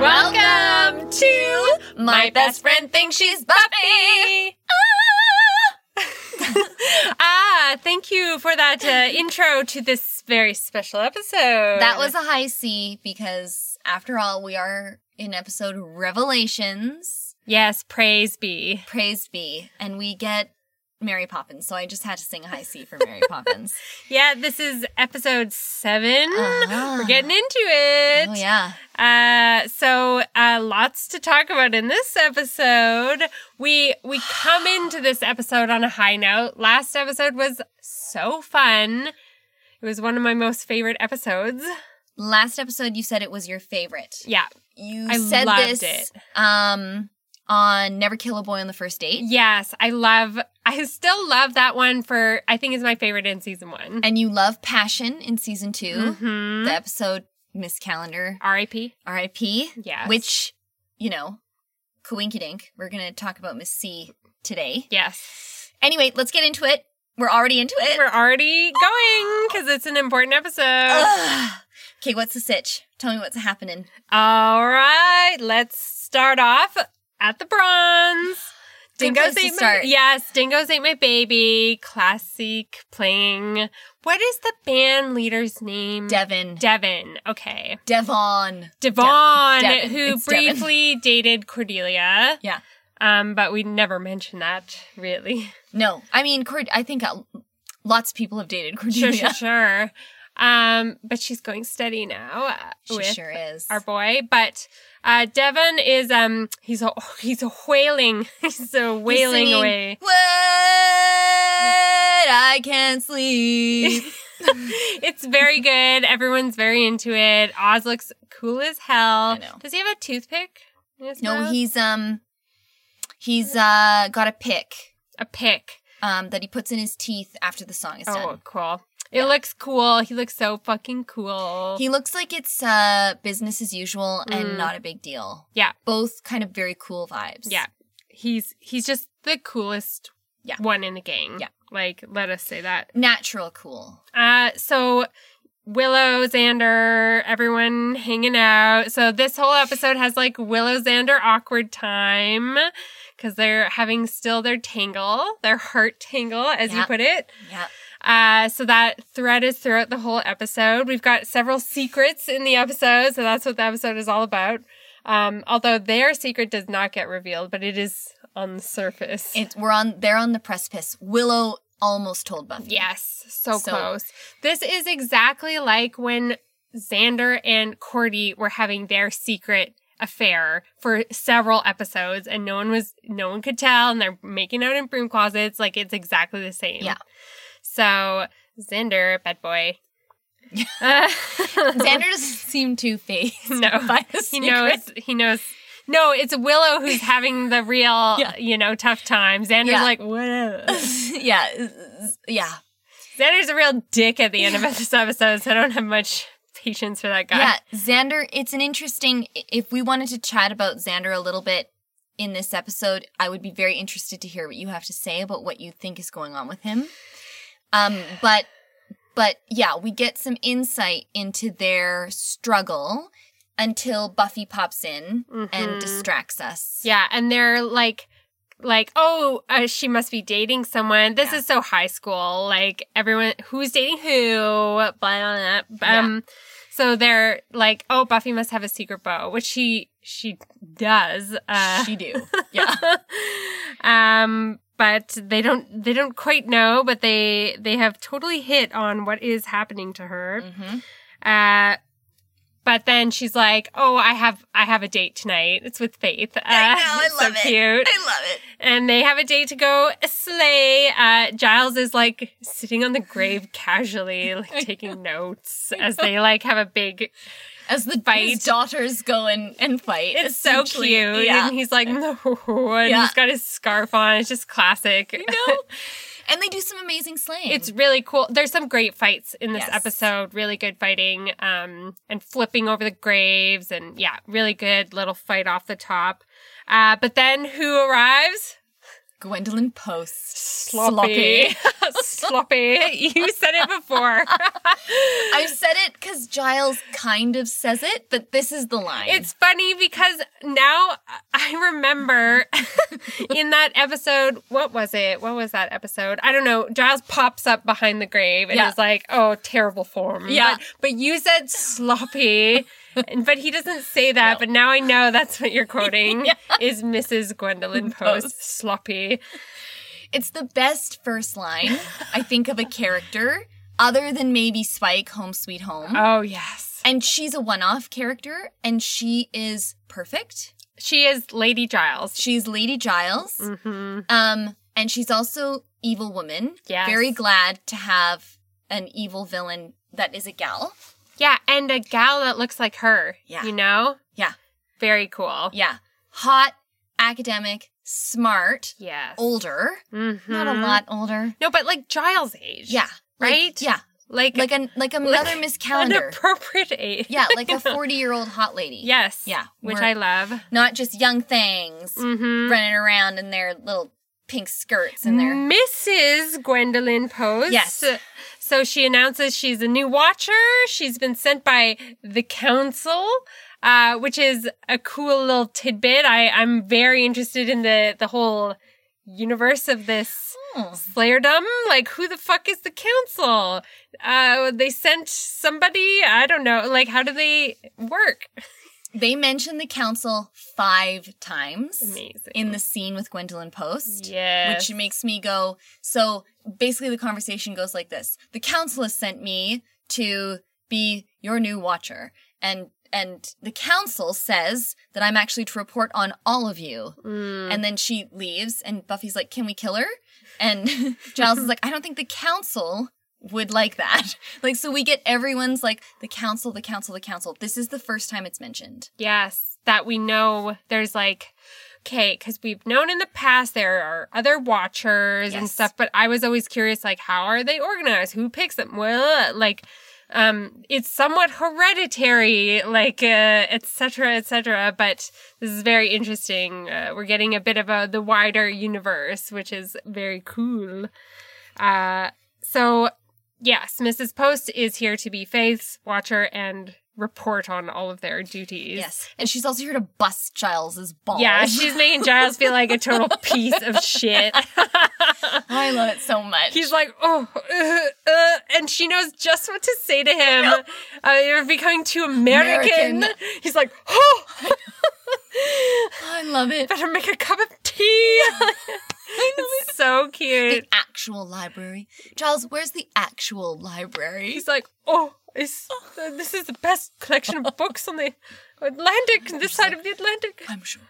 Welcome to My Best Friend Thinks She's Buffy. That uh, intro to this very special episode. That was a high C because, after all, we are in episode Revelations. yes, praise be. Praise be. And we get Mary Poppins. So I just had to sing a high C for Mary Poppins. Yeah, this is episode 7 Uh-huh. We're getting into it. Oh, yeah. Uh, so uh, lots to talk about in this episode. We we come into this episode on a high note. Last episode was so fun. It was one of my most favorite episodes. Last episode, you said it was your favorite. Yeah. You I said loved this it. um on Never Kill a Boy on the First Date. Yes, I love. I still love that one for. I think is my favorite in season one. And you love Passion in season 2 Mhm. The episode Miss Calendar R.I.P. R.I.P. Yes. Which, you know, coinky dink. We're gonna talk about Miss C today. Yes. Anyway, let's get into it. We're already into it. We're already going because it's an important episode. Ugh. okay, what's the sitch? Tell me what's happening. All right, let's start off at the bronze. Dingoes ate my yes, Dingoes ate my baby. Classic playing. What is the band leader's name? Devon. Devon. Okay, Devon. Devon, Devon. who It's Devon. briefly dated Cordelia. Yeah. Um, but we never mentioned that really. No, I mean, Cord- I think uh, lots of people have dated Sure, Cordelia. sure, sure. Um, but she's going steady now uh, She sure is. our boy. But uh, Devon is um he's a he's a wailing he's a wailing away. What? I can't sleep. it's very good. Everyone's very into it. Oz looks cool as hell. I know. Does he have a toothpick? no, mouth? he's um, he's uh got a pick a pick. um that he puts in his teeth after the song is Oh, done. cool. It Yeah. looks cool. He looks so fucking cool. He looks like it's uh business as usual Mm. and not a big deal. Yeah. Both kind of very cool vibes. yeah. He's he's just the coolest Yeah. one in the gang. Yeah. Like, let us say that. Natural cool. Uh, so Willow, Xander, everyone hanging out. So this whole episode has like Willow, Xander awkward time because they're having still their tangle, their heart tangle, as you put it. Yeah. Uh, so that thread is throughout the whole episode. We've got several secrets in the episode, so that's what the episode is all about. Um, although their secret does not get revealed, but it is on the surface. It's we're on they're on the precipice. Willow almost told Buffy. Yes, so, So- close. This is exactly like when Xander and Cordy were having their secret affair for several episodes and no one was no one could tell and they're making out in broom closets like it's exactly the same. Yeah. So Xander, bad boy. uh, Xander doesn't seem too phased No. by the he knows he knows no, it's Willow who's having the real, Yeah. you know, tough time. Xander's Yeah. like, whatever. yeah, yeah, Xander's a real dick at the end of this episode, so I don't have much patience for that guy. yeah. Xander, it's an interesting. If we wanted to chat about Xander a little bit in this episode, I would be very interested to hear what you have to say about what you think is going on with him. Um, but but yeah, we get some insight into their struggle until Buffy pops in Mhm. and distracts us. Yeah, and they're like, like, oh, uh, she must be dating someone. This Yeah. is so high school. Like everyone, who's dating who? Blah blah. blah. Um, so they're like, oh, Buffy must have a secret bow, which she she does. Uh, she do. Yeah. um, but they don't they don't quite know, but they they have totally hit on what is happening to her. hmm Uh, but then she's like, "Oh, I have I have a date tonight. It's with Faith. Uh, I know, I it's so love it. cute." I love it. And they have a date to go slay. Uh, Giles is like sitting on the grave casually, like taking notes as they like have a big As the Fight. daughters go and, and fight. It's so cute. Yeah. And he's like, no. And Yeah. he's got his scarf on. It's just classic. You know? and they do some amazing slaying. It's really cool. There's some great fights in this Yes. episode. Really good fighting, um, and flipping over the graves, and yeah, really good little fight off the top. Uh, but then who arrives? Gwendolyn Post. Sloppy, sloppy. You said it before. I said it because Giles kind of says it, but this is the line. It's funny because now I remember in that episode, what was it? What was that episode? I don't know. Giles pops up behind the grave and Yeah. is like, oh, terrible form. Yeah. But, but you said sloppy, and, but he doesn't say that. No. But now I know that's what you're quoting Yeah. is Mrs. Gwendolyn Post, Post. sloppy. It's the best first line I think of a character, other than maybe Spike, Home Sweet Home. Oh, yes. and she's a one-off character, and she is perfect. She is Lady Giles. She's Lady Giles. hmm Um, and she's also evil woman. Yes. Very glad to have an evil villain that is a gal. Yeah, and a gal that looks like her. Yeah. You know? Yeah. Very cool. Yeah. Hot, academic, smart, Yes. older. Mhm. Not a lot older. No, but like Giles' age. Yeah. Like- Right? Yeah. Like, Like a like another Miss an Calendar. appropriate age. yeah, like a 40-year-old hot lady. Yes. Yeah, Which I love. Not just young things Mm-hmm. running around in their little pink skirts and their Mrs. Gwendolyn Post. Yes. So she announces she's a new watcher. She's been sent by the council, uh, which is a cool little tidbit. I, I'm very interested in the, the whole universe of this Oh. slayerdom. Like, who the fuck is the council? Uh, they sent somebody. I don't know. Like, how do they work? They mention the council five times Amazing. in the scene with Gwendolyn Post. Yes. Which makes me go, so basically the conversation goes like this. The council has sent me to be your new watcher. And and the council says that I'm actually to report on all of you. Mm. And then she leaves and Buffy's like, Can we kill her? And Giles is like, I don't think the council would like that. Like so we get everyone's like the council, the council, the council. This is the first time it's mentioned. Yes, that we know there's like, okay, because we've known in the past there are other watchers and stuff, but I was always curious, like, how are they organized? Who picks them? Well, like, um, it's somewhat hereditary, like, uh, etc. cetera, et cetera, but this is very interesting. Uh, we're getting a bit of a, the wider universe, which is very cool. Uh, so yes, Mrs. Post is here to be Faith's watcher and report on all of their duties. Yes. And she's also here to bust Giles's balls. Yeah, she's making Giles feel like a total piece of shit. I love it so much. He's like, oh, uh, uh, and she knows just what to say to him. Uh, you're becoming too American. American. He's like, oh, I love it. better make a cup of tea. It's so cute. The actual library. Charles, where's the actual library? He's like, oh, it's, uh, this is the best collection of books on the Atlantic, this side of the Atlantic. I'm sure.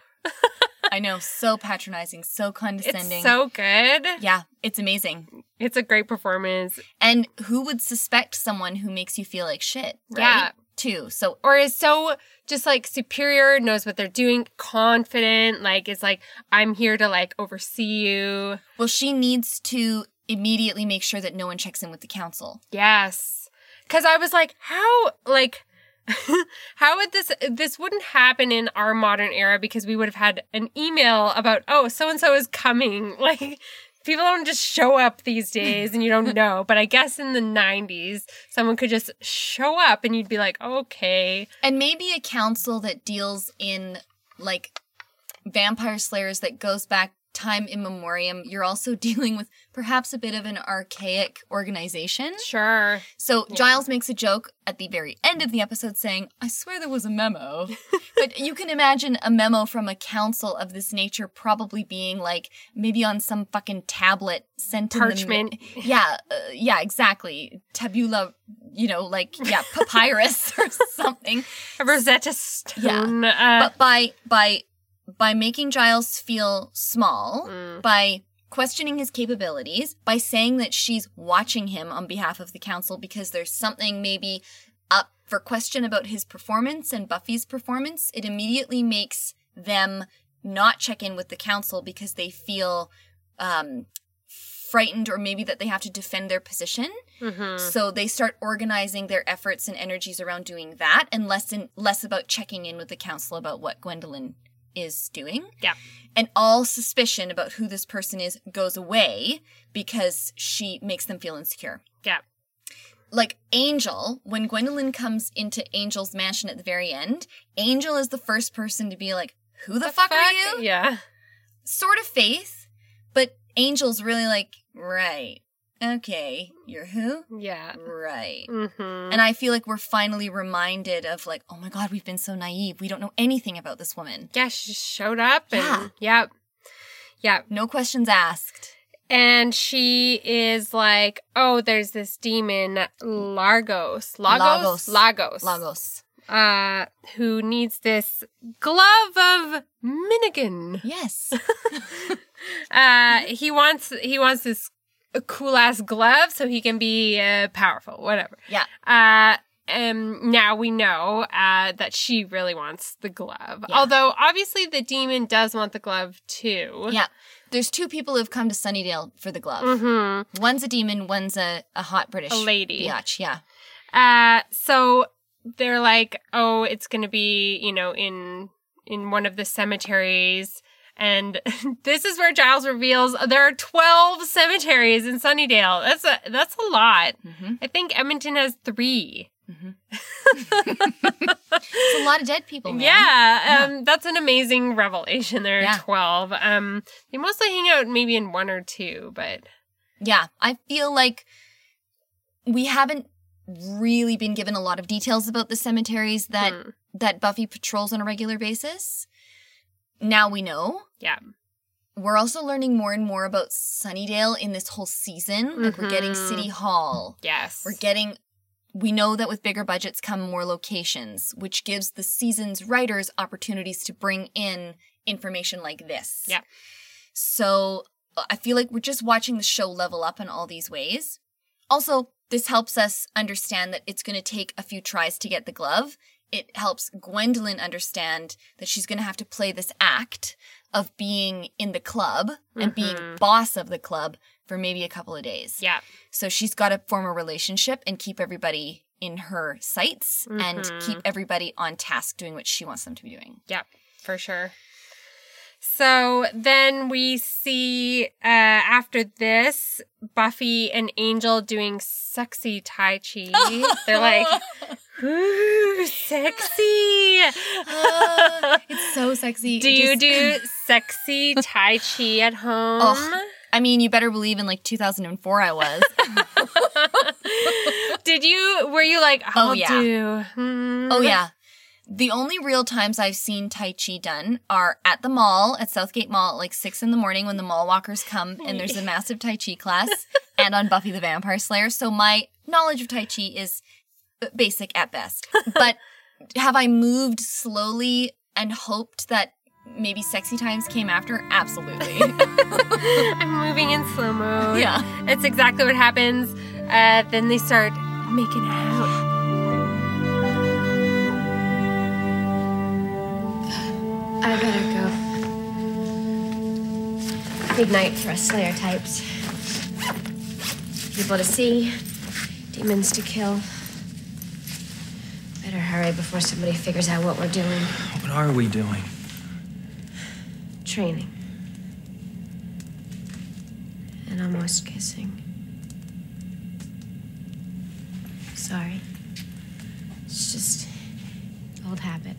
I know, so patronizing, so condescending. It's so good. yeah, it's amazing. It's a great performance. And who would suspect someone who makes you feel like shit? Right? Yeah. Too. So or is so just like superior, knows what they're doing, confident, like is like, I'm here to like oversee you. well, she needs to immediately make sure that no one checks in with the council. Yes. Cause I was like, how like how would this this wouldn't happen in our modern era because we would have had an email about, oh, so and so is coming. Like people don't just show up these days and you don't know. But I guess in the nineties, someone could just show up and you'd be like, okay. And maybe a council that deals in like vampire slayers that goes back time in memoriam, You're also dealing with perhaps a bit of an archaic organization. Sure. So Giles makes a joke at the very end of the episode saying, I swear there was a memo. but you can imagine a memo from a council of this nature probably being like maybe on some fucking tablet sent in the- Parchment. yeah, uh, yeah, exactly. Tabula, you know, like yeah, papyrus or something. A Rosetta Stone. Uh, But by by by making Giles feel small, Mm. by questioning his capabilities, by saying that she's watching him on behalf of the council because there's something maybe up for question about his performance and Buffy's performance, it immediately makes them not check in with the council because they feel um, frightened or maybe that they have to defend their position. Mm-hmm. So they start organizing their efforts and energies around doing that and less in, less about checking in with the council about what Gwendolyn is doing. Yeah. And all suspicion about who this person is goes away because she makes them feel insecure. Yeah. Like Angel, when Gwendolyn comes into Angel's mansion at the very end, Angel is the first person to be like, Who the, fuck, are you? Yeah. Sort of faith, but Angel's really like, Right. Okay. You're who? Yeah. Right. Mm-hmm. And I feel like we're finally reminded of like, oh my god, we've been so naive. We don't know anything about this woman. yeah, she just showed up and Yeah. yep. Yep. No questions asked. And she is like, oh, there's this demon, Largos. Lagos. Lagos? Lagos. Lagos. Uh, who needs this glove of Myhnegon. Yes. Uh, he wants, he wants this cool ass glove so he can be uh, powerful, whatever. yeah. Uh, um, now we know uh, that she really wants the glove. Yeah. Although obviously the demon does want the glove too. Yeah. There's two people who've come to Sunnydale for the glove. Mm-hmm. One's a demon, one's a, a hot British A lady. biatch. Yeah. Uh, so they're like, oh, it's gonna be, you know, in in one of the cemeteries. And this is where Giles reveals there are twelve cemeteries in Sunnydale. That's a that's a lot. Mm-hmm. I think Edmonton has three. It's a lot of dead people, man. Yeah, um, that's an amazing revelation. There are Yeah. twelve. Um, they mostly hang out maybe in one or two, but Yeah. I feel like we haven't really been given a lot of details about the cemeteries that hmm, that Buffy patrols on a regular basis. Now we know. yeah, We're also learning more and more about Sunnydale in this whole season. Like we're getting Mhm. City Hall. yes, We're getting we know that with bigger budgets come more locations, which gives the season's writers opportunities to bring in information like this. Yeah. So I feel like we're just watching the show level up in all these ways. Also, this helps us understand that it's going to take a few tries to get the glove. It helps Gwendolyn understand that she's going to have to play this act of being in the club and being Mhm. boss of the club for maybe a couple of days. yeah, So she's got to form a relationship and keep everybody in her sights and Mhm. keep everybody on task doing what she wants them to be doing. yeah, for sure. So then we see uh, after this Buffy and Angel doing sexy Tai Chi. They're like, ooh, sexy. It's so sexy. do It you do sexy Tai Chi at home? Oh. I mean, you better believe in like 2004 I was. Did you? Were you like, Oh, yeah. do? hmm." oh yeah. The only real times I've seen Tai Chi done are at the mall, at Southgate Mall at like six in the morning when the mall walkers come and there's a massive Tai Chi class, and on Buffy the Vampire Slayer. So my knowledge of Tai Chi is basic at best. But have I moved slowly and hoped that maybe sexy times came after? Absolutely. I'm moving in slow mo. yeah. It's exactly what happens. Uh, then they start making out. I better go. Big night for us Slayer types. People to see, demons to kill. Better hurry before somebody figures out what we're doing. What are we doing? Training. And almost kissing. Sorry. It's just old habit.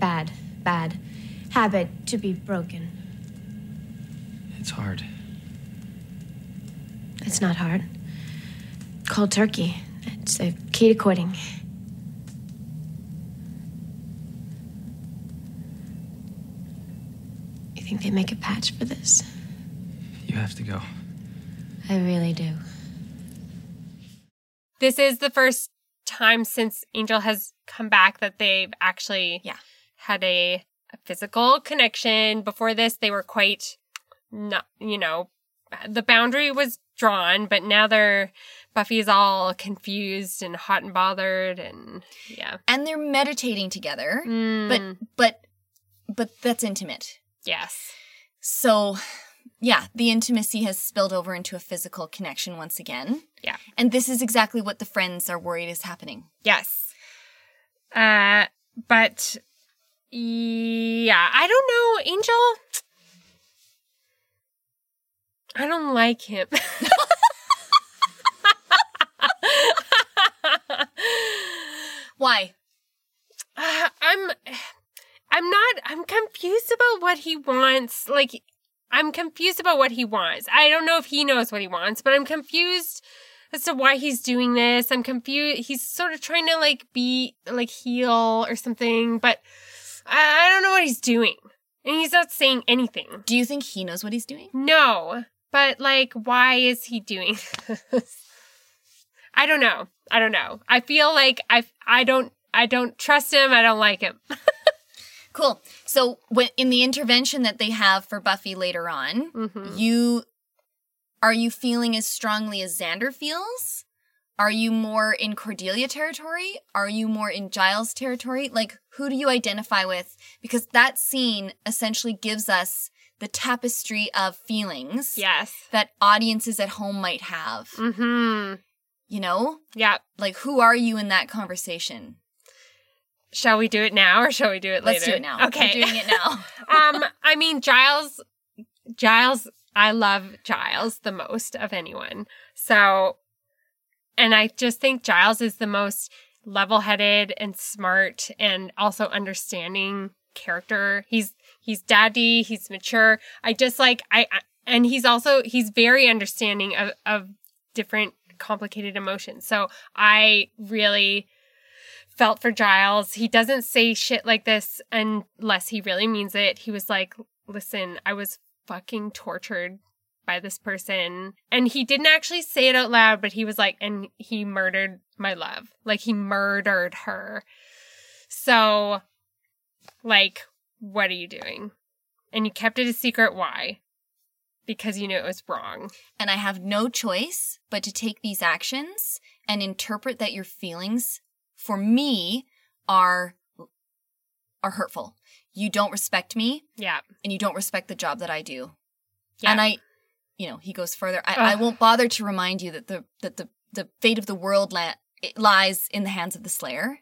Bad, bad habit to be broken. It's hard. It's not hard. Cold turkey. It's the key to quitting. Think they make a patch for this? You have to go. I really do. This is the first time since Angel has come back that they've actually Yeah. had a, a physical connection. Before this, they were quite not, you know, the boundary was drawn, but now they're Buffy's all confused and hot and bothered and yeah. And they're meditating together, Mm, but but but that's intimate. Yes. So, yeah, the intimacy has spilled over into a physical connection once again. Yeah. And this is exactly what the friends are worried is happening. Yes. Uh but yeah, I don't know, Angel. I don't like him. Why? Uh, I'm I'm not I'm confused about what he wants. Like I'm confused about what he wants. I don't know if he knows what he wants, but I'm confused as to why he's doing this. I'm confused. He's sort of trying to like be like heal or something, but I, I don't know what he's doing. And he's not saying anything. Do you think he knows what he's doing? No, but like, why is he doing this? I don't know. I don't know. I feel like I I don't I don't trust him. I don't like him. Cool. So, when in the intervention that they have for Buffy later on, Mhm. you are you feeling as strongly as Xander feels? Are you more in Cordelia territory? Are you more in Giles territory? Like, who do you identify with? Because that scene essentially gives us the tapestry of feelings Yes. that audiences at home might have. Hmm. You know, Yeah. like who are you in that conversation? Shall we do it now or shall we do it later? Let's do it now. Okay. We're doing it now. um, I mean, Giles, Giles, I love Giles the most of anyone. So, and I just think Giles is the most level headed and smart and also understanding character. He's, he's daddy, he's mature. I just like, I, I and he's also, he's very understanding of, of different complicated emotions. So I really, felt for Giles. He doesn't say shit like this unless he really means it. He was like, listen, I was fucking tortured by this person. And he didn't actually say it out loud, but he was like, and he murdered my love. Like he murdered her. So, like, what are you doing? And you kept it a secret. Why? Because you knew it was wrong. and I have no choice but to take these actions and interpret that your feelings for me are are hurtful. You don't respect me Yeah. and you don't respect the job that I do. Yeah. And I you know, he goes further. I, I won't bother to remind you that the that the the fate of the world la- lies in the hands of the slayer.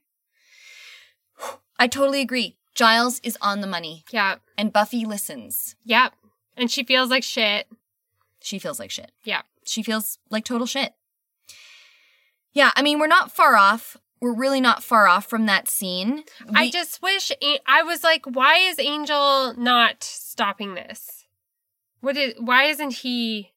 I totally agree. Giles is on the money yeah. and Buffy listens. Yeah. And she feels like shit. She feels like shit. Yeah. she feels like total shit. Yeah, I mean, we're not far off. We're really not far off from that scene. I just wish I was like, why is Angel not stopping this? What is? Why isn't he?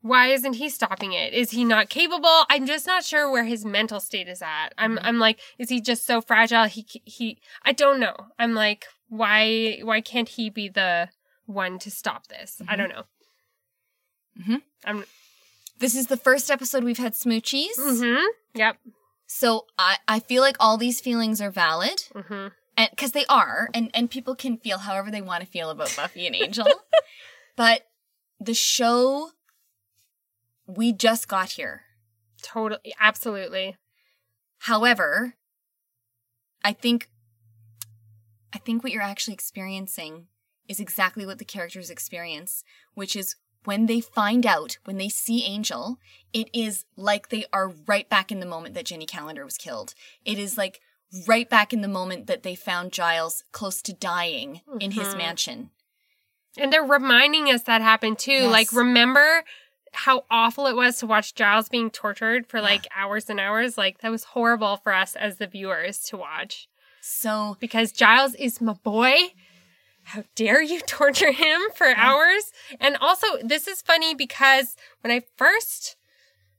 Why isn't he stopping it? Is he not capable? I'm just not sure where his mental state is at. I'm I'm like, is he just so fragile? He he. I don't know. I'm like, why why can't he be the one to stop this? I don't know. Mhm. I'm. this is the first episode we've had smoochies. Mm-hmm. Yep. So I, I feel like all these feelings are valid. Mm-hmm. and because they are, and and people can feel however they want to feel about Buffy and Angel, but the show we just got here. Totally. Absolutely. However, I think I think what you're actually experiencing is exactly what the characters experience, which is when they find out, when they see Angel, it is like they are right back in the moment that Jenny Calendar was killed. It is like right back in the moment that they found Giles close to dying in his Mhm. mansion. And they're reminding us that happened too. Yes. Like, remember how awful it was to watch Giles being tortured for like hours and hours? Like, that was horrible for us as the viewers to watch So because Giles is my boy. How dare you torture him for hours? And also, this is funny because when I first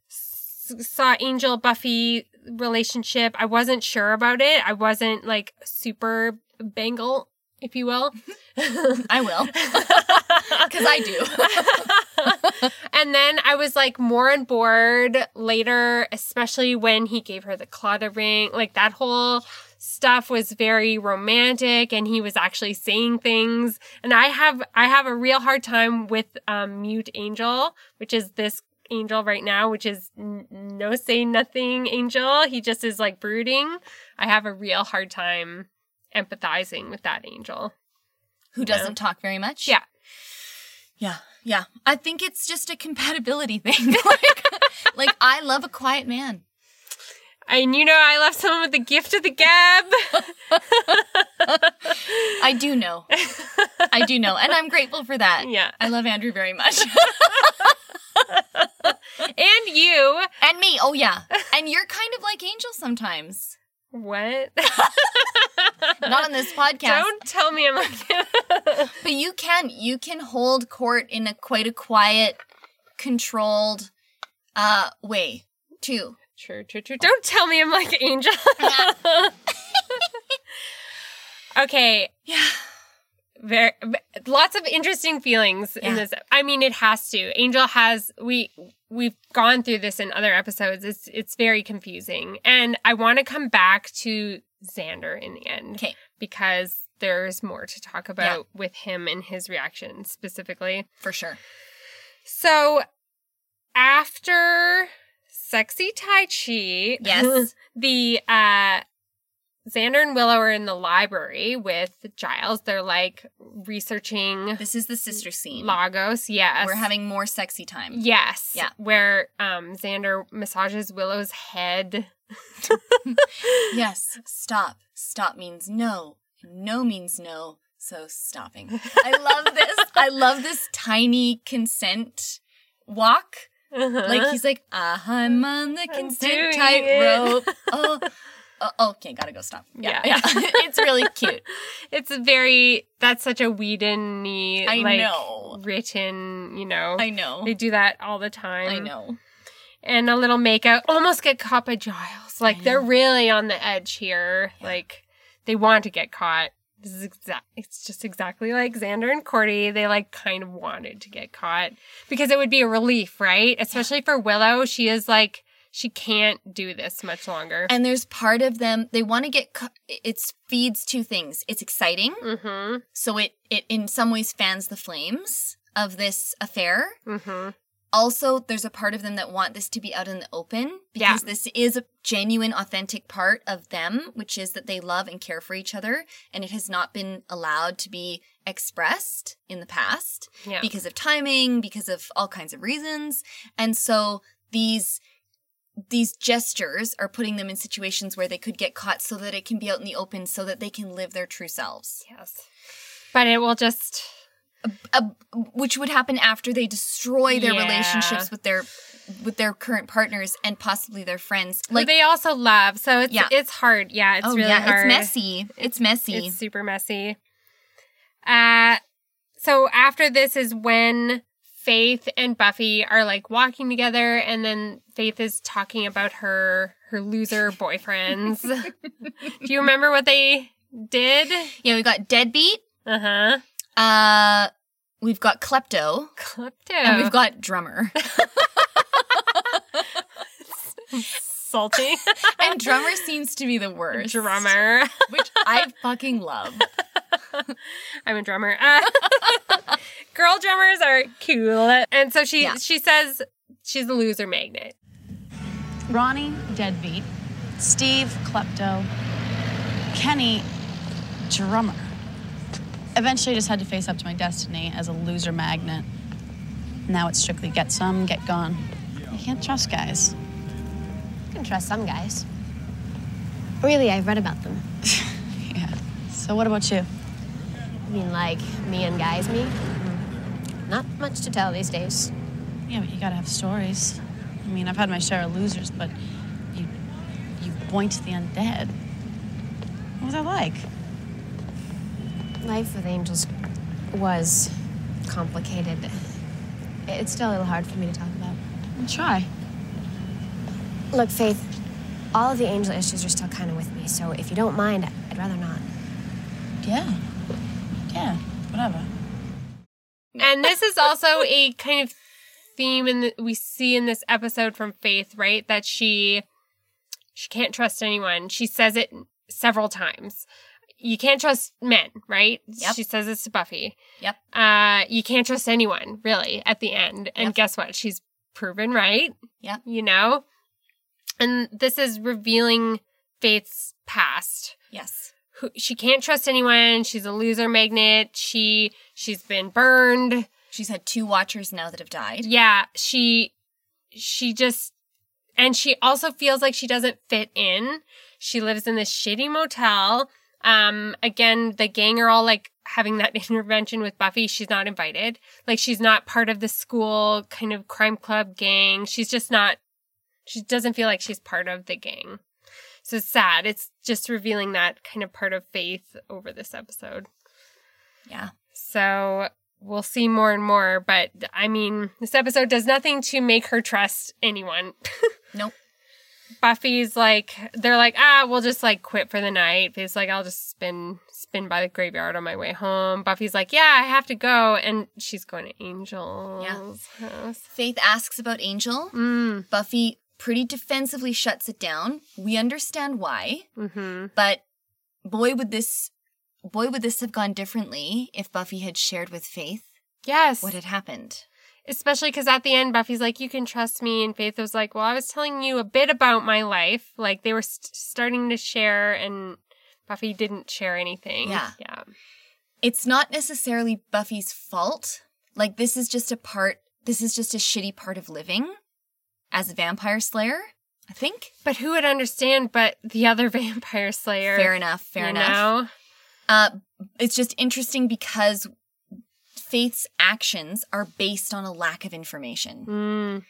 s- saw Angel Buffy relationship, I wasn't sure about it. I wasn't like super Bangel, if you will. I will. Because I do. and then I was like more on board later, especially when he gave her the Claddagh ring, like that whole stuff was very romantic and he was actually saying things. And I have, I have a real hard time with, um, Mute Angel, which is this angel right now, which is n- no say nothing angel. He just is like brooding. I have a real hard time empathizing with that angel. Who doesn't talk very much? Yeah. Yeah. Yeah. I think it's just a compatibility thing. like, like, I love a quiet man. And you know, I love someone with the gift of the gab. I do know. I do know. And I'm grateful for that. Yeah. I love Andrew very much. and you. and me. Oh, yeah. And you're kind of like Angel sometimes. What? Not on this podcast. Don't tell me I'm like. But you can. You can hold court in a quite a quiet, controlled uh way, too. True, true, true. Don't tell me I'm like Angel. okay. Yeah. Very, lots of interesting feelings in this. I mean, it has to. Angel has we we've gone through this in other episodes. It's it's very confusing, and I want to come back to Xander in the end. Okay. because there's more to talk about with him and his reaction specifically. For sure. So after sexy Tai Chi, Yes. the uh Xander and Willow are in the library with Giles. They're like researching This is the sister scene. Lagos. Yes. We're having more sexy time. Yes. Yeah. Where um Xander massages Willow's head. Yes. Stop. Stop means no. No means no. So stopping. I love this. I love this tiny consent walk. Like uh-huh. he's like, uh-huh, I'm on the doing tightrope. Oh, oh, oh, okay, gotta go stop. Yeah, Yeah. yeah. it's really cute. it's very that's such a Whedon I like know. written, you know. I know. They do that all the time. I know. and a little makeout almost get caught by Giles. Like they're really on the edge here. Like they want to get caught. This is exact. It's just exactly like Xander and Cordy. They like kind of wanted to get caught because it would be a relief, right? Especially for Willow. She is like she can't do this much longer. And there's part of them they want to get. cu- It feeds two things. It's exciting, mm-hmm. so it it in some ways fans the flames of this affair. Mm-hmm. Also there's a part of them that want this to be out in the open Yeah. because this is a genuine authentic part of them which is that they love and care for each other and it has not been allowed to be expressed in the past Yeah. because of timing because of all kinds of reasons and so these these gestures are putting them in situations where they could get caught so that it can be out in the open so that they can live their true selves yes. But it will just uh, which would happen after they destroy their Yeah. relationships with their with their current partners and possibly their friends. like Like, they also love. So it's Yeah. it's hard. Yeah, it's oh really yeah, hard. it's messy. It's messy. It's super messy. Uh so after this is when Faith and Buffy are like walking together and then Faith is talking about her her loser boyfriends. Do you remember what they did? yeah, we got deadbeat. Uh-huh. Uh, we've got klepto, Klepto. and we've got drummer. salty. and drummer seems to be the worst. drummer. which I fucking love. I'm a drummer. Uh, girl drummers are cool. And so she Yeah. she says she's a loser magnet. Ronnie, deadbeat. Steve, klepto. Kenny, drummer. Eventually, I just had to face up to my destiny as a loser magnet. Now it's strictly get some, get gone. You can't trust guys. You can trust some guys. Really, I've read about them. Yeah. So, what about you? I mean, like me and guys, me. Hmm. Not much to tell these days. Yeah, but you gotta have stories. I mean, I've had my share of losers, but you you boinked the undead. What was that like? Life with angels was complicated. It's still a little hard for me to talk about. I'll try. Look, Faith, all of the angel issues are still kind of with me, so if you don't mind, I'd rather not. Yeah. Yeah. Whatever. And this is also a kind of theme in the, we see in this episode from Faith, right? That she she can't trust anyone. She says it several times. You can't trust men, right? Yep. She says this to Buffy. Yep. Uh, you can't trust anyone, really, at the end. And Yep. guess what? She's proven right. Yep. You know? And this is revealing Faith's past. Yes. Who she can't trust anyone. She's a loser magnet. She she's been burned. She's had two watchers now that have died. Yeah, she she just and she also feels like she doesn't fit in. She lives in this shitty motel. Um again, the gang are all like having that intervention with Buffy. She's not invited. Like she's not part of the school kind of crime club gang. She's just not she doesn't feel like she's part of the gang. So it's sad. It's just revealing that kind of part of faith over this episode. Yeah. So we'll see more and more. But I mean, this episode does nothing to make her trust anyone. Nope. Buffy's like, they're like, ah, we'll just like quit for the night. Faith's like, I'll just spin spin by the graveyard on my way home. Buffy's like, yeah, I have to go, and she's going to Angel's house. Faith asks about Angel. Mm. Buffy pretty defensively shuts it down. We understand why, Mm-hmm. but boy would this boy would this have gone differently if Buffy had shared with Faith Yes. what had happened. Especially because at the end, Buffy's like, you can trust me. And Faith was like, well, I was telling you a bit about my life. Like they were st- starting to share, and Buffy didn't share anything. Yeah. Yeah. It's not necessarily Buffy's fault. Like this is just a part this is just a shitty part of living as a vampire slayer, I think. But who would understand but the other vampire slayer? Fair enough, fair you enough. know? Uh, it's just interesting because Faith's actions are based on a lack of information. Mm.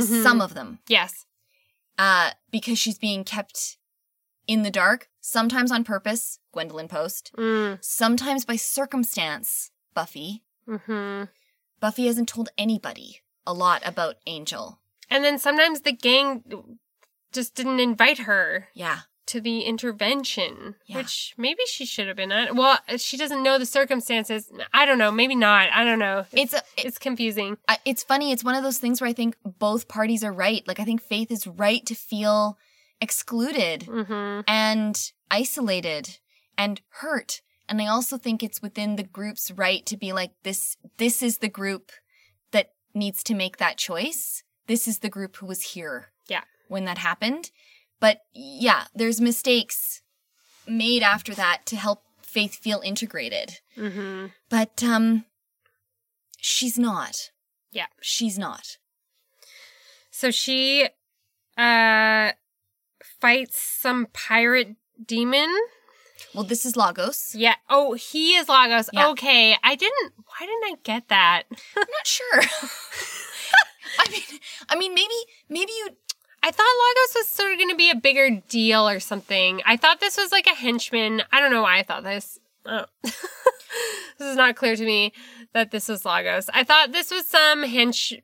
Mhm. Some of them, Yes. uh, because she's being kept in the dark, sometimes on purpose, Gwendolyn Post, Mm. sometimes by circumstance, Buffy. hmm Buffy hasn't told anybody a lot about Angel. And then sometimes the gang just didn't invite her Yeah. To the intervention, Yeah. which maybe she should have been at. Well, she doesn't know the circumstances. I don't know. Maybe not. I don't know. It's a, it- It's confusing. I- it's funny. It's one of those things where I think both parties are right. Like I think Faith is right to feel excluded hmm and isolated and hurt. And I also think it's within the group's right to be like this this is the group that needs to make that choice. This is the group who was here Yeah. when that happened. But yeah, there's mistakes made after that to help Faith feel integrated. hmm But um she's not. Yeah. She's not. So she uh fights some pirate demon. Well, this is Lagos. Yeah. Oh, he is Lagos. Yeah. Okay. I didn't why didn't I get that? I'm not sure. I mean, I mean, maybe, maybe you. I thought Lagos was sort of going to be a bigger deal or something. I thought this was like a henchman. I don't know why I thought this. Oh. this is not clear to me that this was Lagos. I thought this was some hench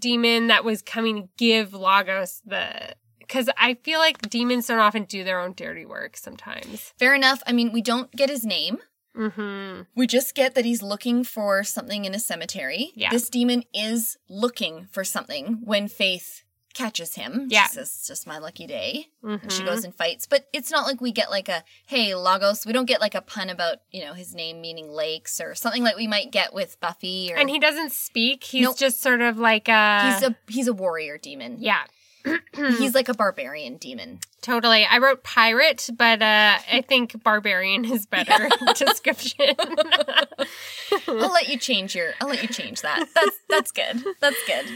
demon that was coming to give Lagos the. Because I feel like demons don't often do their own dirty work sometimes. Fair enough. I mean, we don't get his name. Mm-hmm. We just get that he's looking for something in a cemetery. Yeah. This demon is looking for something when Faith catches him. Yeah. She says, it's just my lucky day. Mm-hmm. And she goes and fights. But it's not like we get like a, hey, Lagos. We don't get like a pun about, you know, his name meaning lakes or something like we might get with Buffy or. And he doesn't speak. He's Nope. just sort of like a. he's a he's a warrior demon. Yeah. He's like a barbarian demon. Totally. I wrote pirate, but uh, I think barbarian is better description. I'll let you change your I'll let you change that. That's that's good. That's good.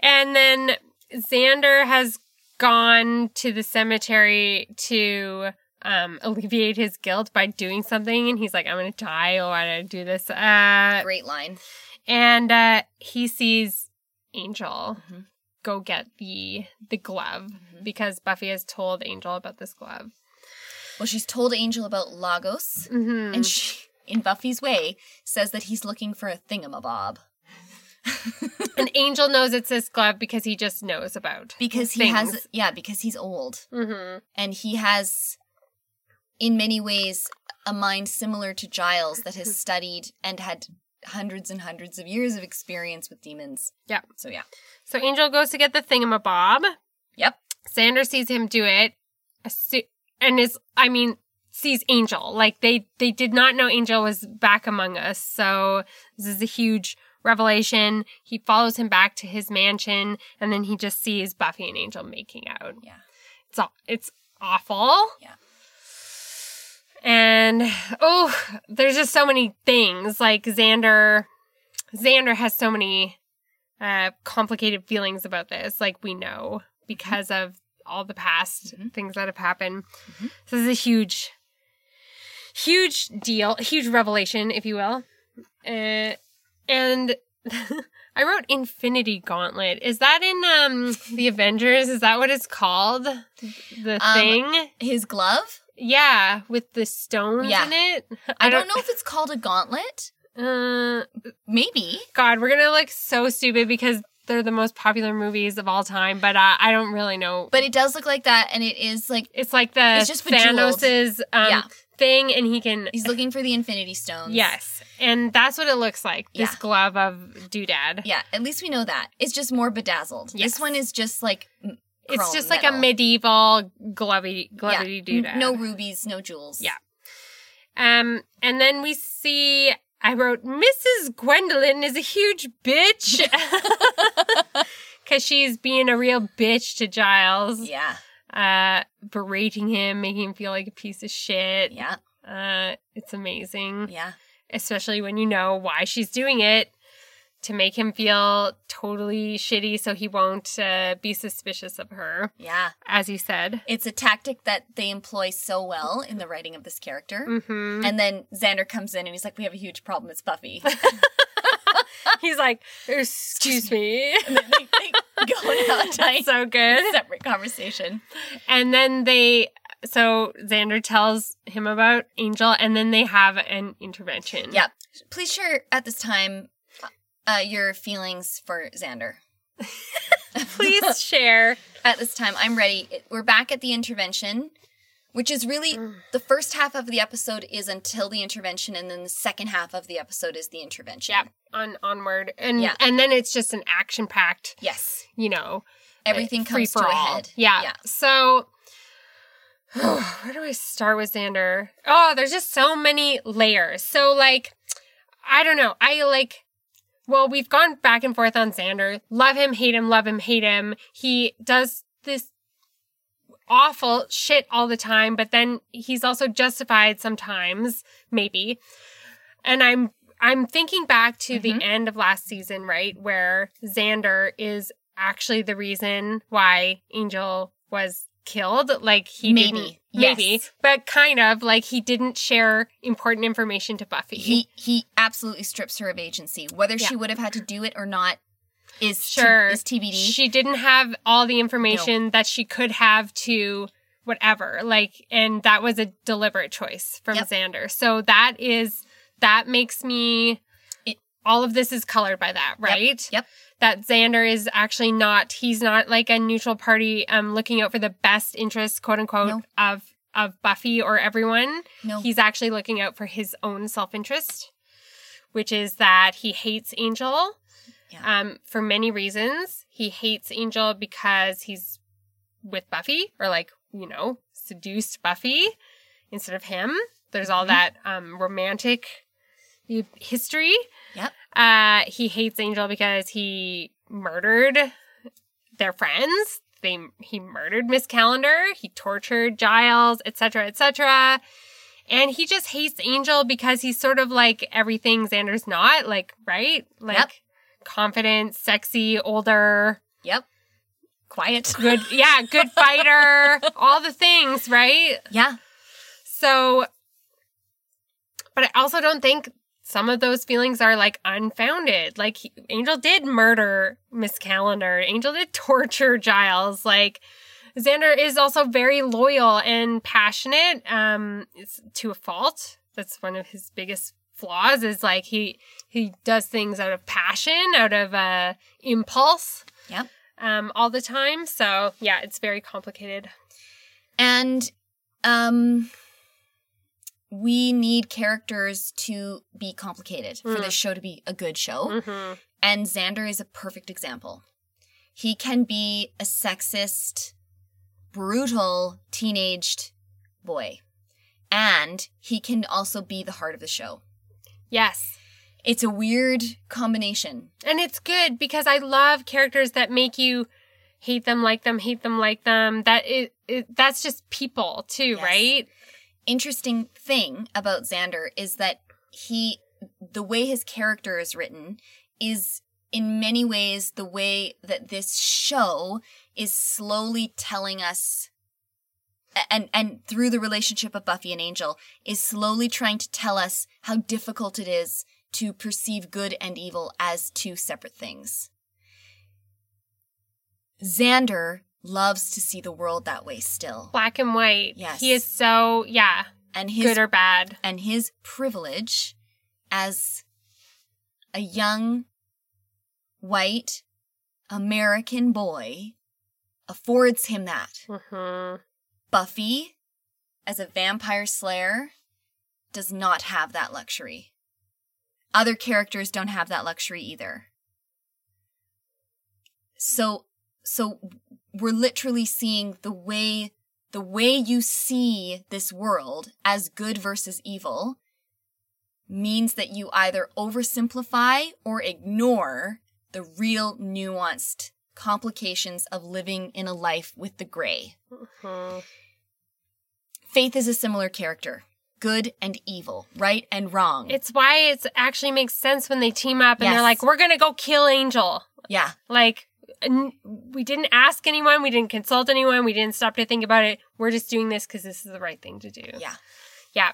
and then Xander has gone to the cemetery to um, alleviate his guilt by doing something, and he's like, "I'm going to die. Oh, I gotta do this." Uh, Great line. and uh, he sees Angel Mhm. go get the the glove because Buffy has told Angel about this glove. Well, she's told Angel about Lagos, Mm-hmm. and she, in Buffy's way, says that he's looking for a thingamabob And Angel knows it's this glove because he just knows about because he has yeah because he's old Mm-hmm. and he has, in many ways, a mind similar to Giles that has studied and had hundreds and hundreds of years of experience with demons. Yeah. So yeah. So Angel goes to get the thingamabob. Yep. Xander sees him do it. And is I mean sees Angel. Like they they did not know Angel was back among us. So this is a huge revelation. He follows him back to his mansion and then he just sees Buffy and Angel making out. Yeah. It's aw- it's awful. Yeah. And oh, there's just so many things. Like Xander Xander has so many uh complicated feelings about this, like we know, because of all the past Mhm. things that have happened. Mhm. So this is a huge huge deal, huge revelation, if you will. Uh, and I wrote Infinity Gauntlet. Is that in um the Avengers? Is that what it's called? The Um, thing? His glove? Yeah, with the stones Yeah. in it. I don't know if it's called a gauntlet. Uh, Maybe. God, we're gonna look so stupid because they're the most popular movies of all time, but uh, I don't really know. But it does look like that, and it is like It's like the It's just. Thanos's um, Yeah. Thing, and he can. he's looking for the Infinity Stones. Yes, and that's what it looks like. This Yeah. glove of doodad. Yeah, at least we know that. It's just more bedazzled. Yes. This one is just like m- It's chrome just like a metal. medieval glovey yeah, glovey n- doodad. No rubies, no jewels. Yeah. Um, and then we see. I wrote Mrs. Gwendolyn is a huge bitch because she's being a real bitch to Giles. Yeah. Uh berating him making him feel like a piece of shit Yeah. uh it's amazing Yeah. especially when you know why she's doing it to make him feel totally shitty so he won't uh, be suspicious of her Yeah. as you said It's a tactic that they employ so well in the writing of this character. hmm And then Xander comes in and he's like, We have a huge problem. It's Buffy. he's like excuse me and then they, they go and have a so good separate conversation. and then they so xander tells him about angel and then they have an intervention Yeah. Please share at this time uh, your feelings for Xander. please share At this time, I'm ready. We're back at the intervention, which is really mm. the first half of the episode is until the intervention, and then the second half of the episode is the intervention. Yep. On onward. And Yeah. and then it's just an action packed, Yes. you know. Eh, Everything free comes to for a all. head. Yeah. Yeah. So where do I start with Xander? Oh, there's just so many layers. So like I don't know. I like well, we've gone back and forth on Xander. Love him, hate him, love him, hate him. He does this awful shit all the time, but then he's also justified sometimes, maybe. And I'm I'm thinking back to the Mhm. end of last season, right, where Xander is actually the reason why Angel was killed. Like he Maybe. maybe, Yes. but kind of like he didn't share important information to Buffy. He he absolutely strips her of agency. Whether she would have had to do it or not is t- Sure. is TBD. She didn't have all the information that she could have to whatever. Like, and that was a deliberate choice from Yep. Xander. So that is, that makes me, It- all of this is colored by that, right? Yep. That Xander is actually not, he's not like a neutral party, um, looking out for the best interests, quote unquote, No. of, of Buffy or everyone. no. He's actually looking out for his own self interest, which is that he hates Angel Yeah. um, for many reasons. He hates Angel because he's with Buffy or, like, you know, seduced Buffy instead of him. There's all Mhm. that um, romantic history. Yep. Uh, he hates Angel because he murdered their friends. They he murdered Miss Calendar. He tortured Giles, etc., etc. And he just hates Angel because he's sort of like everything Xander's not, like right, like Yep. Confident, sexy, older, Yep. Quiet. good, yeah, good fighter, all the things, right? yeah. So, but I also don't think some of those feelings are like unfounded. Like he, Angel did murder Miss Calendar. Angel did torture Giles. Like Xander is also very loyal and passionate. Um, to a fault. That's one of his biggest flaws. Is like he he does things out of passion, out of uh, impulse. Yep. Um, all the time. So yeah, it's very complicated. And um we need characters to be complicated for Mm. this show to be a good show. Mm-hmm. And Xander is a perfect example. He can be a sexist, brutal, teenaged boy. And he can also be the heart of the show. Yes. It's a weird combination. And it's good because I love characters that make you hate them, like them, hate them, like them. That it, it that's just people too, Yes. right? Interesting thing about Xander is that he, the way his character is written, is in many ways the way that this show is slowly telling us and and through the relationship of Buffy and Angel is slowly trying to tell us how difficult it is to perceive good and evil as two separate things. Xander loves to see the world that way still. Black and white. Yes. He is so yeah, And his good or bad. and his privilege as a young white American boy affords him that. hmm Buffy, as a vampire slayer, does not have that luxury. Other characters don't have that luxury either. So, so we're literally seeing the way, the way you see this world as good versus evil means that you either oversimplify or ignore the real nuanced complications of living in a life with the gray. hmm Faith is a similar character. Good and evil, right and wrong. It's why it actually makes sense when they team up and Yes. they're like, "We're gonna go kill Angel." yeah. Like, n- we didn't ask anyone, we didn't consult anyone, we didn't stop to think about it. We're just doing this because this is the right thing to do. Yeah. Yeah.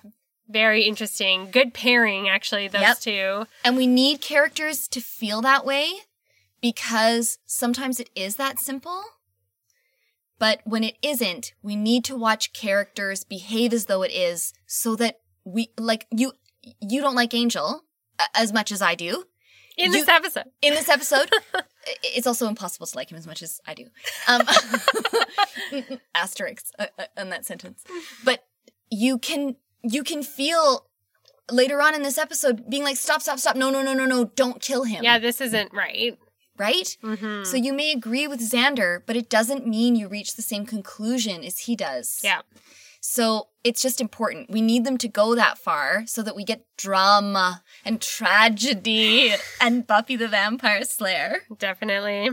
Very interesting. Good pairing, actually, those Yep. two. And we need characters to feel that way because sometimes it is that simple. But when it isn't, we need to watch characters behave as though it is so that we like you you don't like Angel as much as I do. In You- this episode. in this episode. It's also impossible to like him as much as I do. Um, asterisks uh, uh, on that sentence. But you can you can feel later on in this episode being like, stop, stop, stop! No, no, no, no, no! Don't kill him. Yeah, this isn't right. Right. hmm So you may agree with Xander, but it doesn't mean you reach the same conclusion as he does. Yeah. So it's just important. We need them to go that far so that we get drama and tragedy and Buffy the Vampire Slayer. Definitely.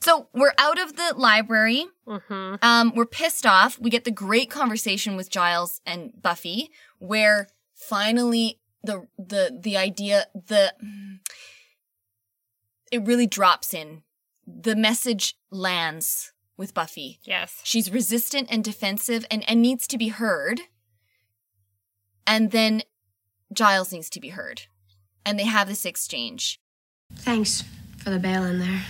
So we're out of the library. hmm Um, we're pissed off. We get the great conversation with Giles and Buffy, where finally the the the idea the it really drops in. The message lands with Buffy. Yes. She's resistant and defensive and, and needs to be heard. And then Giles needs to be heard. And they have this exchange. Thanks for the bail in there.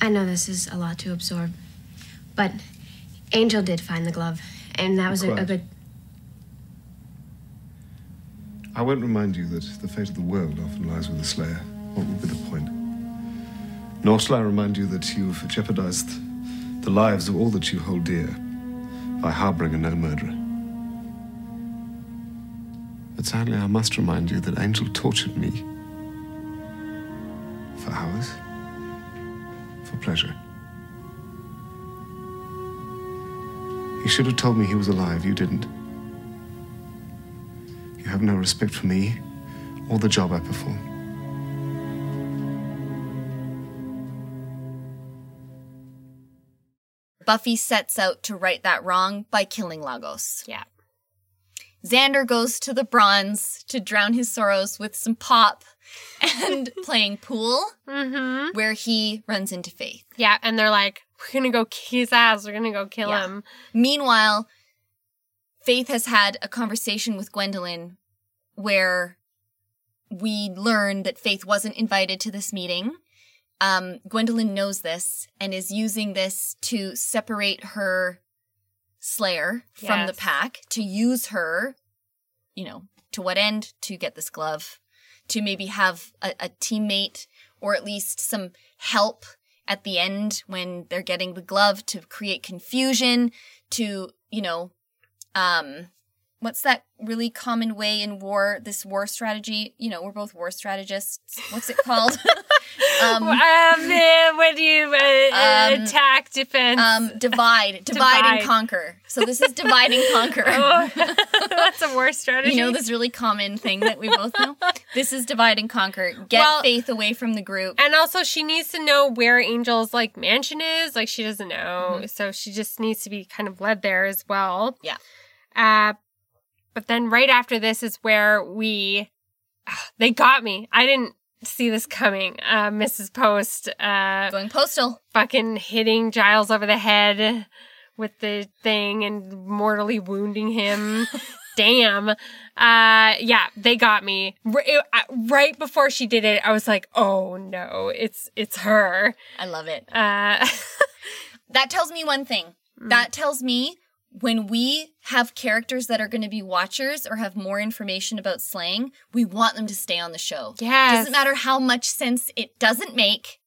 I know this is a lot to absorb, but Angel did find the glove, and that was a, a good. I won't remind you that the fate of the world often lies with the Slayer. What would be the point? Nor shall I remind you that you've jeopardized the lives of all that you hold dear by harboring a no murderer. But sadly, I must remind you that Angel tortured me for hours, for pleasure. He should have told me he was alive. You didn't. You have no respect for me or the job I perform. Buffy sets out to right that wrong by killing Lagos. Yeah. Xander goes to the bronze to drown his sorrows with some pop and playing pool, hmm where he runs into Faith. Yeah. And they're like, we're going to go kick his ass. We're going to go kill Yeah. him. Meanwhile, Faith has had a conversation with Gwendolyn where we learn that Faith wasn't invited to this meeting. Um, Gwendolyn knows this and is using this to separate her Slayer from the pack, to use her, you know, to what end? To get this glove, to maybe have a, a teammate or at least some help at the end when they're getting the glove to create confusion, to, you know, um, what's that really common way in war, this war strategy? You know, we're both war strategists. What's it called? um, um, what you, uh, um, Attack, defense. um, divide, divide, Divide. and conquer. So this is divide and conquer. oh, that's a war strategy. You know this really common thing that we both know. This is divide and conquer. Get Well- Faith away from the group. And also, she needs to know where Angel's like mansion is. Like she doesn't know, so she just needs to be kind of led there as well. Yeah. Uh, but then right after this is where we, ah, they got me. I didn't see this coming. Uh, Mrs. Post, uh, Going postal. fucking hitting Giles over the head with the thing and mortally wounding him. Damn. Uh, yeah, they got me. R- it- I- right before she did it, I was like, "Oh no, it's it's her." I love it. Uh, That tells me one thing. Mm. That tells me when we have characters that are going to be watchers or have more information about slang, we want them to stay on the show. Yes. Doesn't matter how much sense it doesn't make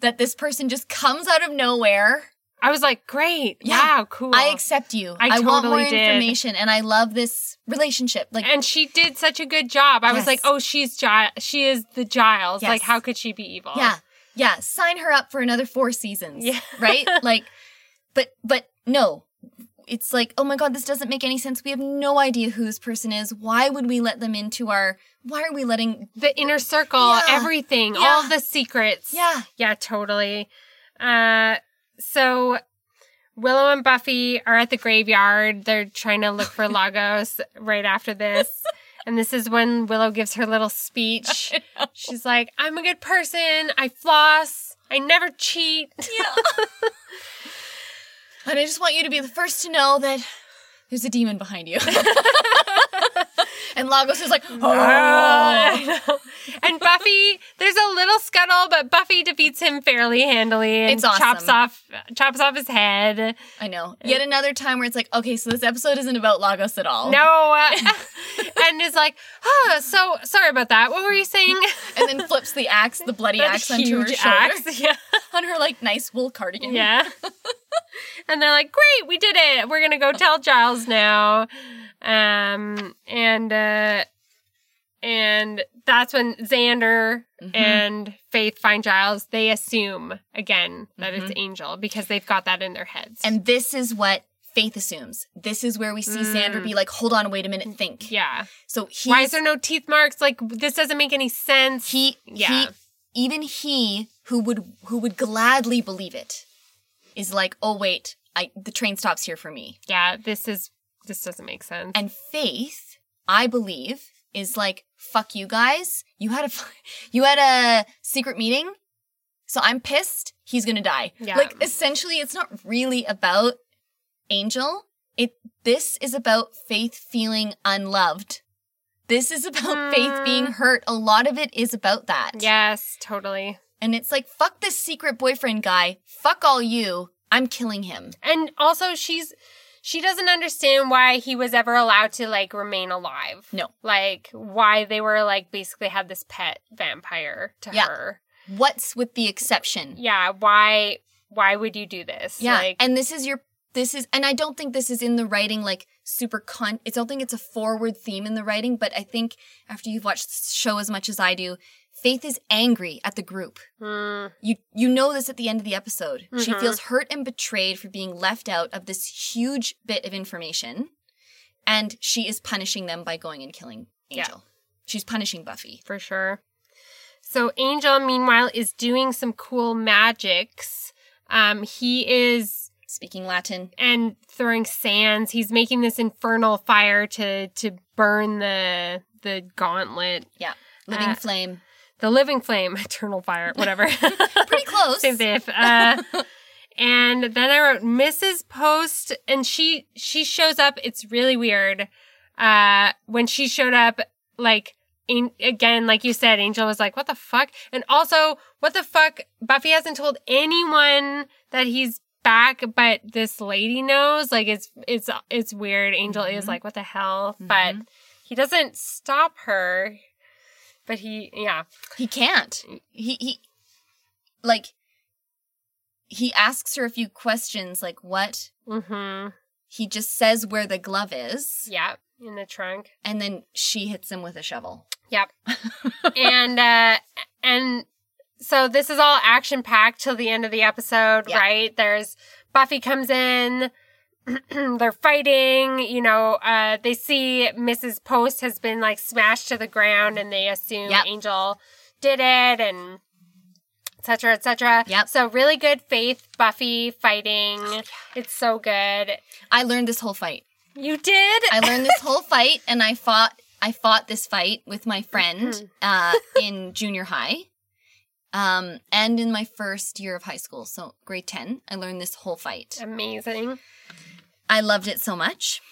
that this person just comes out of nowhere. I was like, "Great, Yeah. wow, cool." I accept you. I want more totally did. information and I love this relationship. Like and she did such a good job. I was like, "Oh, she's Giles. She is the Giles. Yes. Like, how could she be evil?" Yeah. Yeah. Sign her up for another four seasons. Yeah. Right? like, but, but no. It's like, oh my God, this doesn't make any sense. We have no idea who this person is. Why would we let them into our, why are we letting, the inner circle, Yeah. everything, Yeah. all the secrets. yeah. Yeah, totally. Uh, so Willow and Buffy are at the graveyard. They're trying to look for Lagos right after this. And this is when Willow gives her little speech. She's like, I'm a good person. I floss. I never cheat. Yeah. and I just want you to be the first to know that there's a demon behind you. and Lagos is like, oh. And Buffy, there's a little scuttle, but Buffy defeats him fairly handily and It's awesome. chops off chops off his head. I know. Yet another time where it's like, okay, so this episode isn't about Lagos at all. No, uh, and is like, oh, so sorry about that. What were you saying? And then flips the axe, the bloody That axe onto her huge shoulder. axe. Yeah, On her like nice wool cardigan. yeah. and they're like, great, we did it. We're gonna go tell Giles now. Um, and uh, and that's when Xander Mm-hmm. and Faith find Giles. They assume again that it's Mhm. Angel because they've got that in their heads. And this is what Faith assumes. This is where we see Xander be like, hold on, wait a minute, think. Mm. yeah, So why is there no teeth marks? Like this doesn't make any sense. he, Yeah. he, even he who would who would gladly believe it is like, oh wait, I the train stops here for me. yeah, this is this doesn't make sense. And Faith, I believe, is like, fuck you guys. You had a you had a secret meeting, so I'm pissed. He's gonna die. Yeah. Like essentially, it's not really about Angel. It this is about Faith feeling unloved. This is about Faith Hmm. being hurt. A lot of it is about that. yes, totally. And it's like, fuck this secret boyfriend guy. Fuck all you. I'm killing him. And also she's she doesn't understand why he was ever allowed to like remain alive. No. Like why they were like basically had this pet vampire to Yeah. her. What's with the exception? Yeah, why why would you do this? Yeah. Like and this is your this is and I don't think this is in the writing like super con I don't think it's a forward theme in the writing, but I think after you've watched the show as much as I do, Faith is angry at the group. hmm, You you know this at the end of the episode. She Mhm. feels hurt and betrayed for being left out of this huge bit of information. And she is punishing them by going and killing Yeah. Angel. She's punishing Buffy. for sure. So Angel meanwhile is doing some cool magics. Um he is Speaking Latin. and throwing sands. He's making this infernal fire to to burn the the gauntlet, Yeah. Living Uh, flame. The living flame, eternal fire, whatever. Pretty close. Same thing. Uh, and then I wrote Mrs. Post, and she she shows up. It's really weird. Uh, when she showed up, like in, again, like you said, Angel was like, "What the fuck?" And also, what the fuck? Buffy hasn't told anyone that he's back, but this lady knows. Like it's it's it's weird. Angel is Mhm. like, "What the hell?" But he doesn't stop her. But he, yeah, He can't. He he like he asks her a few questions like what? mm-hmm, He just says where the glove is yeah, in the trunk. and then she hits him with a shovel. Yep. and uh and so this is all action packed till the end of the episode, Yeah. right? There's Buffy comes in. they're fighting, you know, uh, they see Mrs. Post has been like smashed to the ground and they assume Yep. Angel did it and et cetera, et cetera. Yep. So really good faith, Buffy fighting. It's so good. I learned this whole fight. You did? I learned this whole fight, and I fought. I fought this fight with my friend uh, in junior high, um, and in my first year of high school, so grade ten. I learned this whole fight. Amazing. I loved it so much.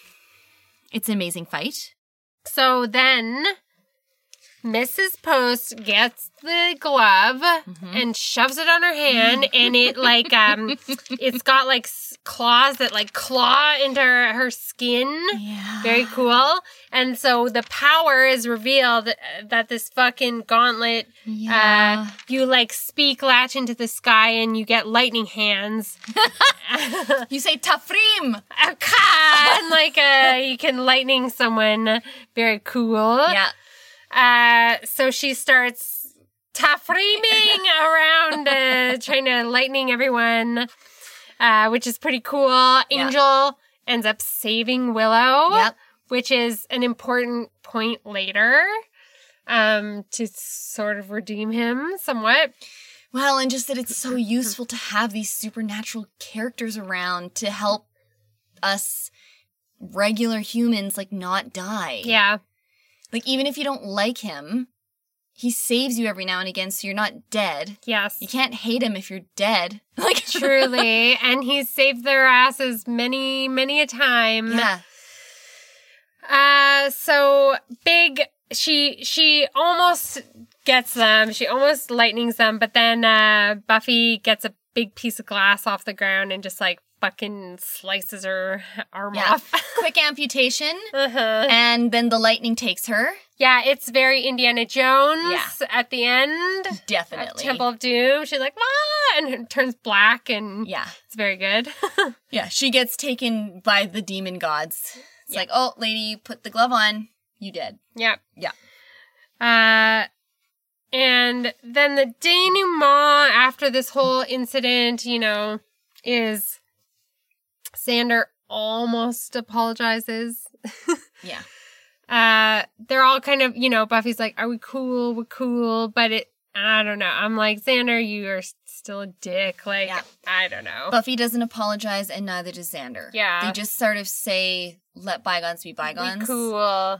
It's an amazing fight. So then Mrs. Post gets the glove and shoves it on her hand and it like um it's got like claws that like claw into her, her skin. Yeah. Very cool. And so the power is revealed uh, that this fucking gauntlet Yeah. uh you like speak latch into the sky and you get lightning hands. you say tafrim. and like uh you can lightning someone. Very cool. Yeah. Uh, so she starts tafreeming around, uh, trying to lightning everyone, uh, which is pretty cool. Angel ends up saving Willow, Yep. which is an important point later, um, to sort of redeem him somewhat. Well, and just that it's so useful to have these supernatural characters around to help us regular humans like not die. Yeah. Like even if you don't like him, he saves you every now and again so you're not dead. Yes. You can't hate him if you're dead. Like Truly. and he's saved their asses many, many a time. Yeah. Uh so big she she almost gets them. She almost lightnings them, but then uh Buffy gets a big piece of glass off the ground and just like fucking slices her arm Yeah. off. Quick amputation. uh-huh. And then the lightning takes her. Yeah, it's very Indiana Jones Yeah. at the end. Definitely. Temple of Doom. She's like, ah, and it turns black and Yeah. it's very good. Yeah. She gets taken by the demon gods. It's like, oh, lady, you put the glove on. You did." Yeah. Yeah. Uh, and then the denouement after this whole incident, you know, is Xander almost apologizes. Yeah. Uh, they're all kind of, you know, Buffy's like, "Are we cool? We're cool," but it, I don't know. I'm like, Xander, you are still a dick. Like, Yeah. I don't know. Buffy doesn't apologize, and neither does Xander. Yeah. They just sort of say, let bygones be bygones. Be cool.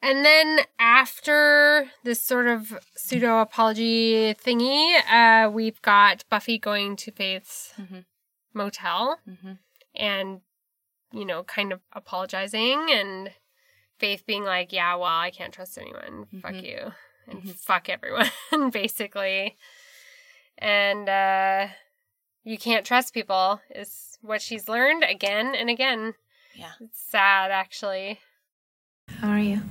And then after this sort of pseudo apology thingy, uh, we've got Buffy going to Faith's Mhm. motel Mhm. And, you know, kind of apologizing and Faith being like, yeah, well, I can't trust anyone. Fuck Mhm. you. And Mhm. fuck everyone, basically. And, uh, you can't trust people is what she's learned again and again. Yeah. It's sad, actually. How are you?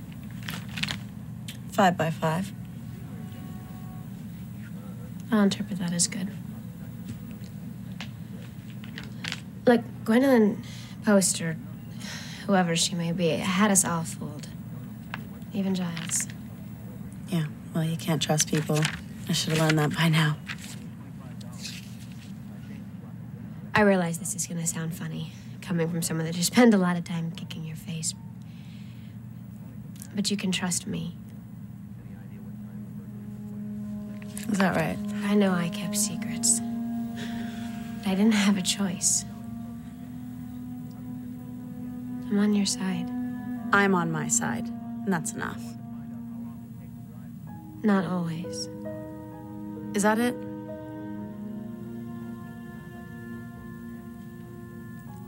Five by five. I'll interpret that as good. Look, Gwendolyn Post, or whoever she may be, had us all fooled. Even Giles. Yeah, well, you can't trust people. I should have learned that by now. I realize this is gonna sound funny, coming from someone that you spend a lot of time kicking your face. But you can trust me. Is that right? I know I kept secrets. But I didn't have a choice. I'm on your side. I'm on my side, and that's enough. Not always. Is that it?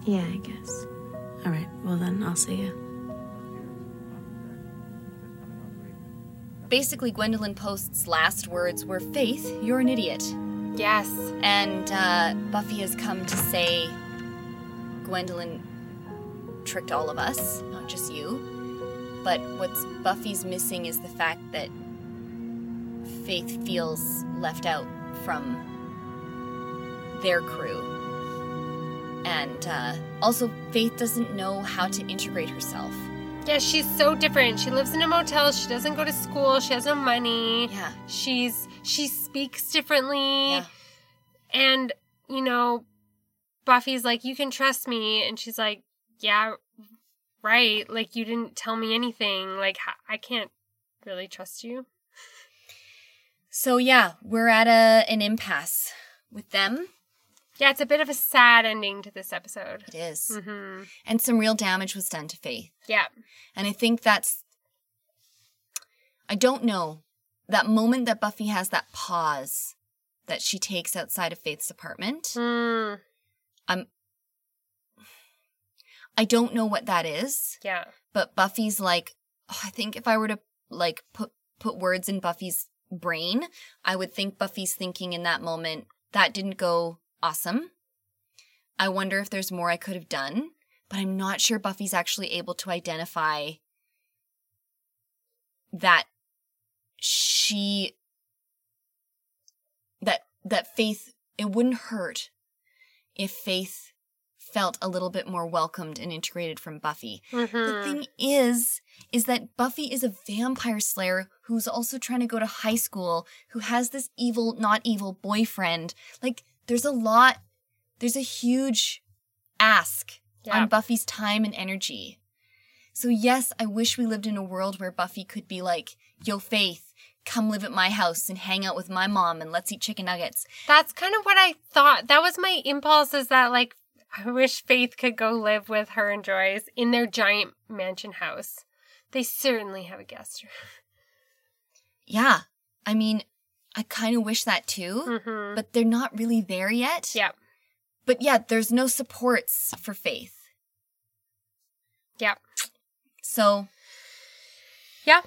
Yeah, I guess. All right, well then, I'll see you. Basically, Gwendolyn Post's last words were, Faith, you're an idiot. Yes. And uh, Buffy has come to say Gwendolyn tricked all of us, not just you. But what's Buffy's missing is the fact that Faith feels left out from their crew. And uh, also, Faith doesn't know how to integrate herself. Yeah, she's so different. She lives in a motel. She doesn't go to school. She has no money. Yeah. She's she speaks differently. Yeah. And, you know, Buffy's like, "You can trust me." And she's like, "Yeah, right. Like you didn't tell me anything. Like I can't really trust you." So yeah, we're at a an impasse with them. Yeah, it's a bit of a sad ending to this episode. It is. Mm-hmm. And some real damage was done to Faith. Yeah. And I think that's I don't know. That moment that Buffy has that pause that she takes outside of Faith's apartment. Mm, I'm I don't know what that is, yeah. but Buffy's like oh, I think if I were to like put put words in Buffy's brain, I would think Buffy's thinking in that moment that didn't go awesome. I wonder if there's more I could have done, but I'm not sure Buffy's actually able to identify that she that that faith it wouldn't hurt if faith felt a little bit more welcomed and integrated from Buffy. The Mhm. thing is, is that Buffy is a vampire slayer who's also trying to go to high school, who has this evil, not evil boyfriend. Like, there's a lot, there's a huge ask Yeah. on Buffy's time and energy. So, yes, I wish we lived in a world where Buffy could be like, Yo, Faith, come live at my house and hang out with my mom and let's eat chicken nuggets. That's kind of what I thought. That was my impulse is that like I wish Faith could go live with her and Joyce in their giant mansion house. They certainly have a guest room. Yeah, I mean, I kind of wish that too, Mhm. but they're not really there yet. Yeah. But yeah, there's no supports for Faith. Yeah. So Yeah.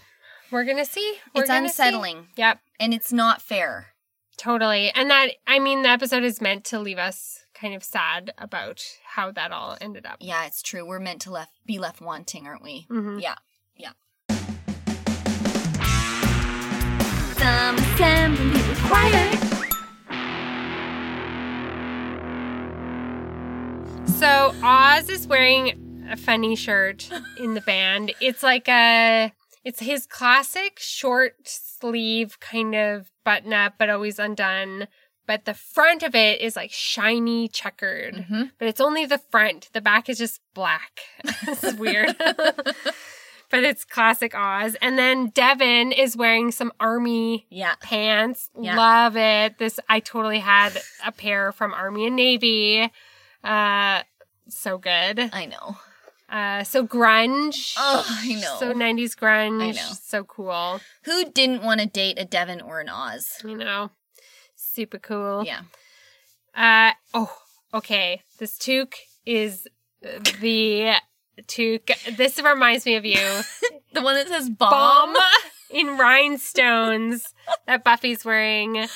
We're going to see. We're it's gonna see. unsettling Yep. and it's not fair. Totally. And that I mean the episode is meant to leave us kind of sad about how that all ended up. Yeah, it's true. We're meant to left be left wanting, aren't we? Mhm. Yeah. Yeah. Some assembly required. So Oz is wearing a funny shirt in the band. It's like a it's his classic short sleeve kind of button up but always undone. But the front of it is like shiny checkered. Mhm. But it's only the front. The back is just black. it's weird. but it's classic Oz. And then Devon is wearing some army Yeah. pants. Yeah. Love it. This I totally had a pair from Army and Navy. Uh so good. I know. Uh so grunge. Oh, I know. So 90s grunge. I know. So cool. Who didn't want to date a Devon or an Oz? You know. Super cool. Yeah. Uh oh, okay. This toque is the toque. This reminds me of you. The one that says Bomb bomb. in rhinestones that Buffy's wearing. It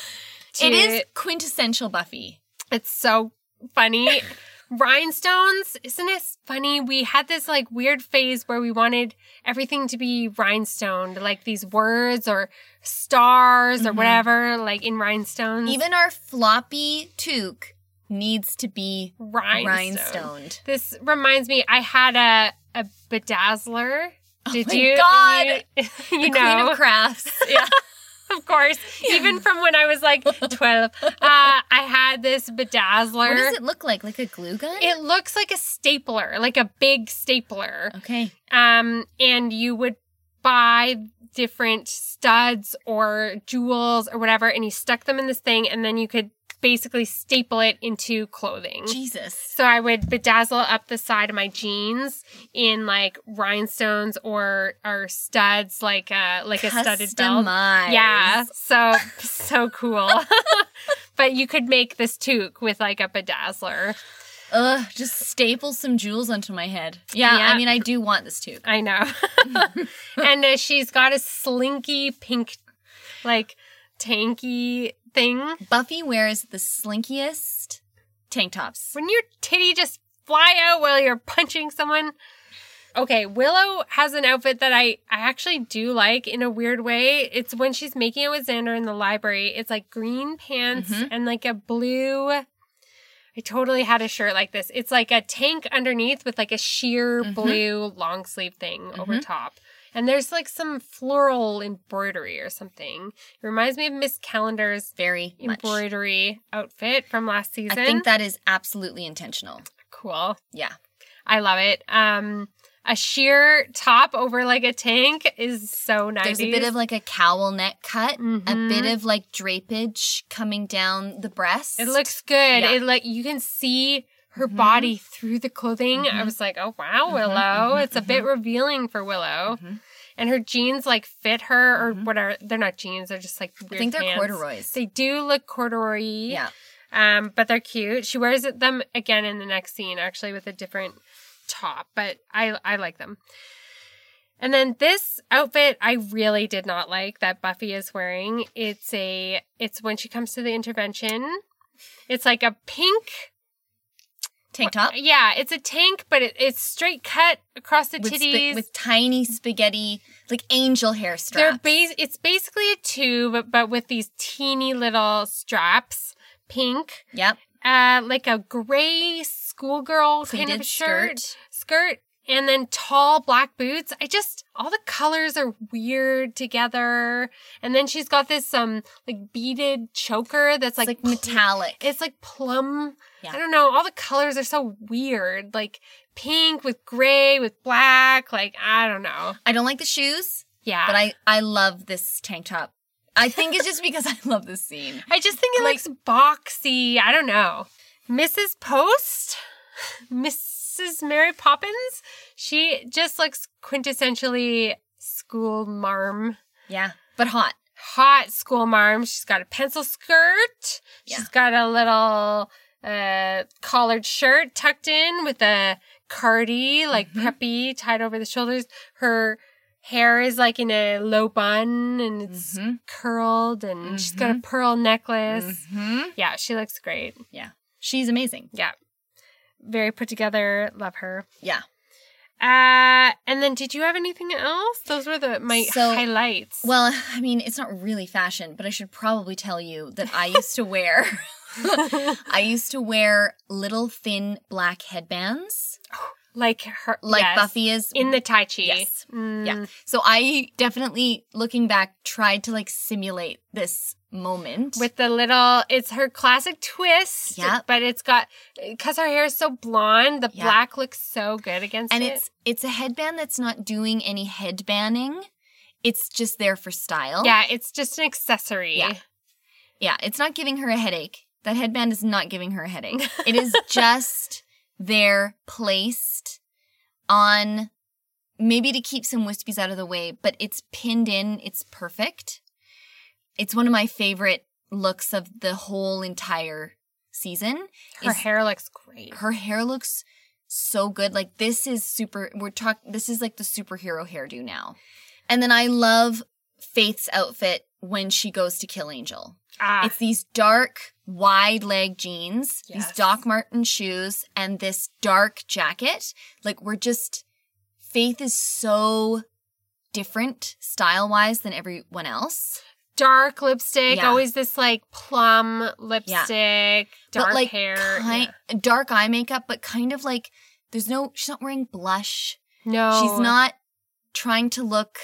to- is quintessential Buffy. It's so funny. Rhinestones, isn't it funny? We had this like weird phase where we wanted everything to be rhinestoned, like these words or stars or mm-hmm. whatever, like in rhinestones. Even our floppy toque needs to be rhinestone. rhinestoned. This reminds me, I had a a bedazzler. Oh Did Oh my you? God. You, you the know, Queen of Crafts. Yeah. of course. Even from when I was like twelve, uh, I had this bedazzler. what does it look like? Like a glue gun? It looks like a stapler, like a big stapler. okay. Um, and you would buy different studs or jewels or whatever, and you stuck them in this thing, and then you could basically staple it into clothing. Jesus. So I would bedazzle up the side of my jeans in like rhinestones or or studs, like uh like a studded belt. Yeah, so so cool. but you could make this toque with like a bedazzler. Ugh, just staple some jewels onto my head. Yeah, Yeah. I mean, I do want this too. I know. and uh, she's got a slinky pink, like tanky thing. Buffy wears the slinkiest tank tops. When your titty just fly out while you're punching someone. Okay, Willow has an outfit that I, I actually do like in a weird way. It's when she's making it with Xander in the library. It's like green pants Mhm. and like a blue. I totally had a shirt like this. It's like a tank underneath with like a sheer Mm-hmm. blue long sleeve thing over top. And there's like some floral embroidery or something. It reminds me of Miss Calendar's Very much. embroidery outfit from last season. I think that is absolutely intentional. cool. Yeah. I love it. Um a sheer top over like a tank is so nice. There's a bit of like a cowl neck cut, a Mhm. bit of like drapage coming down the breast. It looks good. Yeah. It like you can see her Mhm. body through the clothing. I Mhm. was like, oh wow, Mhm, Willow. mhm, it's a bit revealing for Willow. And her jeans like fit her or whatever. They're not jeans. They're just like I think they're pants. corduroys. They do look corduroy. yeah. Um, but they're cute. She wears them again in the next scene, actually, with a different top. But I I like them. And then this outfit I really did not like that Buffy is wearing. It's a it's when she comes to the intervention. It's like a pink Tank top Yeah, it's a tank, but it, it's straight cut across the with, titties. with tiny spaghetti, like angel hair straps. They're base. It's basically a tube, but with these teeny little straps, pink, Yep. uh, like a gray schoolgirl kind of shirt, skirt. skirt, and then tall black boots. I just all the colors are weird together, and then she's got this um like beaded choker that's like, like, pl- metallic. It's like plum. Yeah. I don't know. All the colors are so weird, like pink with gray with black. Like I don't know. I don't like the shoes, Yeah, but I I love this tank top. I think it's just because I love this scene. I just think it Like- looks boxy. I don't know. Mrs. Post, Mrs. Mary Poppins, she just looks quintessentially school marm. Yeah, but hot. Hot school marm. She's got a pencil skirt. Yeah. She's got a little uh collared shirt tucked in with a cardi, like Mm-hmm. preppy, tied over the shoulders. Her hair is like in a low bun and it's Mhm. curled and she's got a pearl necklace. hmm Yeah, she looks great. Yeah, she's amazing. Yeah. Very put together. Love her. Yeah. Uh and then did you have anything else? Those were the my So- highlights. Well, I mean, it's not really fashion, but I should probably tell you that I used to wear I used to wear little thin black headbands like her like yes. Buffy is in the Tai Chi. Yes. Mm, Yeah. So I definitely looking back tried to like simulate this moment With the little, it's her classic twist. Yeah, But it's got, because her hair is so blonde, the Yeah. black looks so good against and it. it's it's a headband that's not doing any headbanding. It's just there for style. yeah, it's just an accessory. Yeah. Yeah, it's not giving her a headache. That headband is not giving her a headache. it is just there placed on maybe to keep some wispies out of the way, but it's pinned in. It's perfect. It's one of my favorite looks of the whole entire season. Her is- hair looks great. her hair looks so good. Like this is super we're talk this is like the superhero hairdo now. And then I love Faith's outfit when she goes to kill Angel. Ah, It's these dark, wide leg jeans, these Doc Marten shoes, and this dark jacket. Like we're just Faith is so different style wise than everyone else. dark lipstick, Yeah. always this like plum lipstick, yeah. dark but like hair. kind, dark eye makeup, but kind of like there's no she's not wearing blush. No. She's not trying to look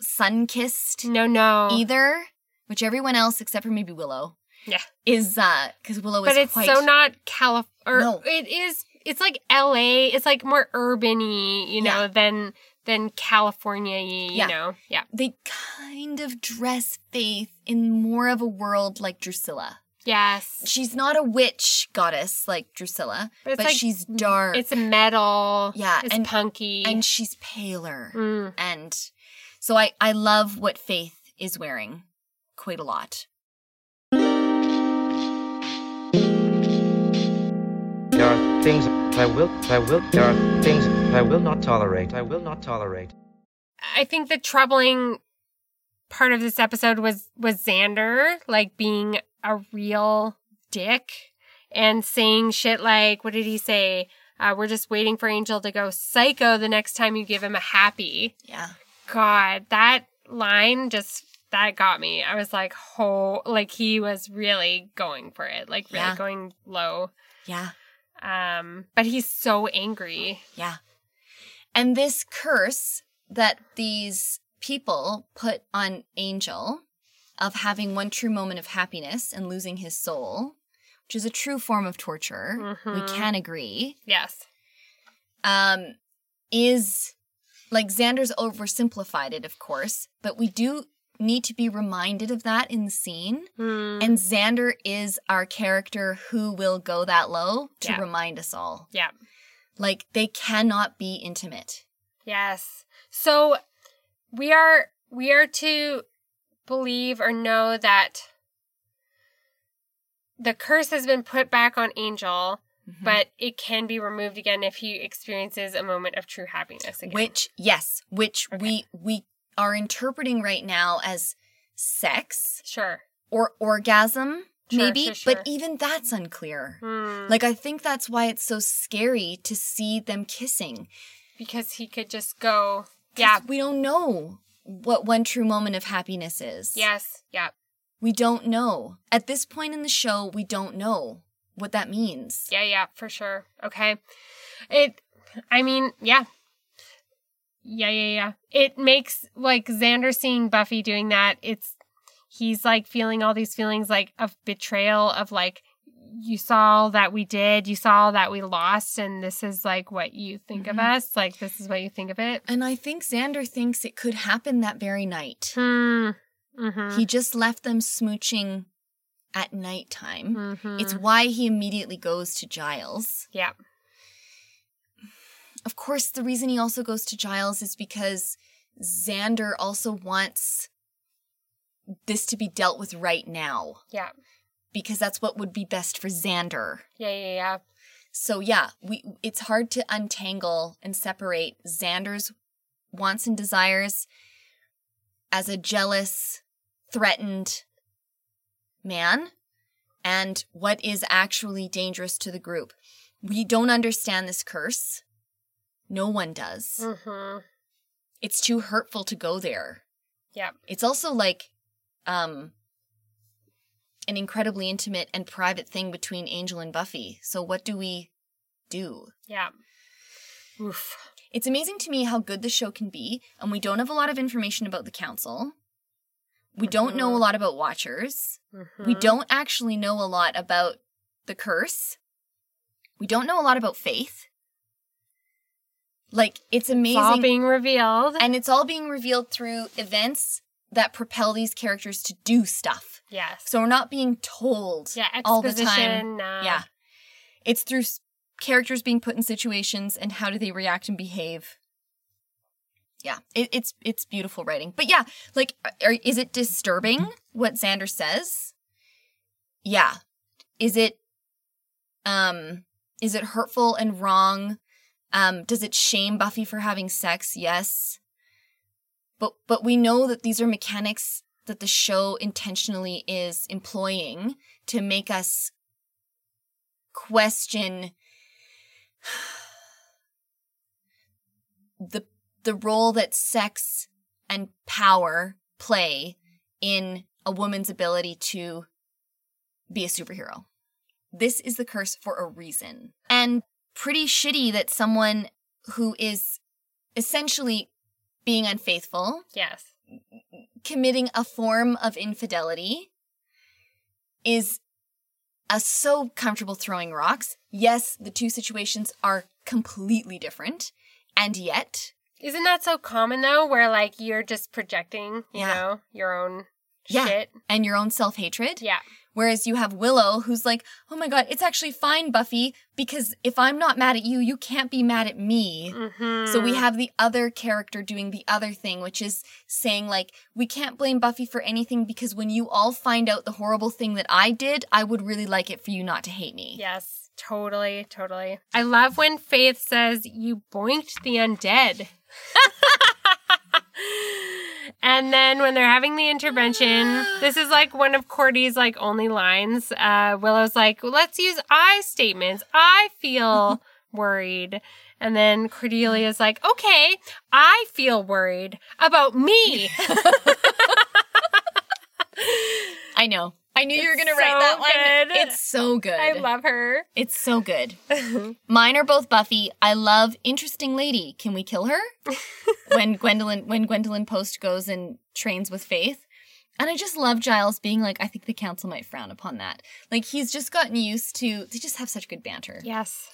sun kissed No, no. either, which everyone else except for maybe Willow. Yeah. Is uh because Willow but it's quite so not Calif or No. it is it's like LA. It's like more urban-y, you know, Yeah. than than California you Yeah. know. Yeah. they kind of dress Faith in more of a world like Drusilla. Yes. She's not a witch goddess like Drusilla, But but, like- she's dark. It's metal. Yeah, It's and- punky. and she's paler. Mm. And so I I love what Faith is wearing quite a lot. Things I will, I will, there are things I will not tolerate. I will not tolerate. I think the troubling part of this episode was was Xander like being a real dick and saying shit like what did he say? Uh, we're just waiting for Angel to go psycho the next time you give him a happy. Yeah. God, that line just that got me. I was like, oh, like he was really going for it, like really Yeah. going low. Yeah. Um, but he's so angry. Yeah. And this curse that these people put on Angel of having one true moment of happiness and losing his soul, which is a true form of torture, we Mhm. can agree, Yes. um, is like Xander's oversimplified it, of course, but we do need to be reminded of that in the scene. Hmm. And Xander is our character who will go that low to Yeah. remind us all. yeah. Like they cannot be intimate. Yes. So we are we are to believe or know that the curse has been put back on Angel, Mm-hmm. but it can be removed again if he experiences a moment of true happiness again. Which yes, which Okay. we we are interpreting right now as sex sure. or orgasm Sure, maybe, sure, sure. but even that's unclear. Hmm. Like I think that's why it's so scary to see them kissing. because he could just go, Yeah. We don't know what one true moment of happiness is. Yes. Yeah. We don't know. At this point in the show, we don't know what that means. Yeah, yeah, for sure. Okay. It I mean, yeah. Yeah, yeah, yeah. It makes like Xander seeing Buffy doing that, it's he's like feeling all these feelings like of betrayal of like you saw all that we did, you saw all that we lost, and this is like what you think of Mhm. us. Like this is what you think of it. And I think Xander thinks it could happen that very night. Hmm. Mm-hmm. He just left them smooching at nighttime. mm-hmm. It's why he immediately goes to Giles. yeah. Of course, the reason he also goes to Giles is because Xander also wants this to be dealt with right now Yeah. because that's what would be best for Xander. Yeah, yeah, yeah. So yeah, we it's hard to untangle and separate Xander's wants and desires as a jealous, threatened man and what is actually dangerous to the group. We don't understand this curse. No one does. Mm-hmm. It's too hurtful to go there. Yeah. It's also like um an incredibly intimate and private thing between Angel and Buffy. So what do we do? Yeah. Oof. It's amazing to me how good the show can be, and we don't have a lot of information about the council. We don't know a Mhm. lot about watchers. We Mhm. don't actually know a lot about the curse. We don't know a lot about faith. Like it's It's amazing all being revealed. and it's all being revealed through events that propel these characters to do stuff. yes. So we're not being told Yeah, all the time. uh, Yeah. It's through s- characters being put in situations and how do they react and behave. Yeah, it, it's it's beautiful writing. But yeah, like, are, is it disturbing what Xander says? Yeah. Is it, um, is it hurtful and wrong? Um, does it shame Buffy for having sex? Yes. But but we know that these are mechanics that the show intentionally is employing to make us question the the role that sex and power play in a woman's ability to be a superhero. This is the curse for a reason. And pretty shitty that someone who is essentially being unfaithful, Yes. committing a form of infidelity, is a so comfortable throwing rocks. Yes, the two situations are completely different, and yet, Isn't that so common though, where like you're just projecting, you Yeah. know, your own Yeah. shit? and your own self hatred. Yeah. Whereas you have Willow, who's like, oh my god, it's actually fine, Buffy, because if I'm not mad at you, you can't be mad at me. Mm-hmm. So we have the other character doing the other thing, which is saying, like, we can't blame Buffy for anything because when you all find out the horrible thing that I did, I would really like it for you not to hate me. Yes, totally, totally. I love when Faith says, You boinked the undead. and then when they're having the intervention, this is like one of Cordy's like only lines. Uh, Willow's like, Let's use I statements. I feel worried. And then Cordelia's like, Okay, I feel worried about me. I know. I knew you were going to write so that one. It's so good. I love her. It's so good. Mine are both Buffy. I love interesting lady. Can we kill her? when Gwendolyn when Gwendolyn Post goes and trains with Faith. And I just love Giles being like, I think the council might frown upon that. Like he's just gotten used to they just have such good banter. Yes.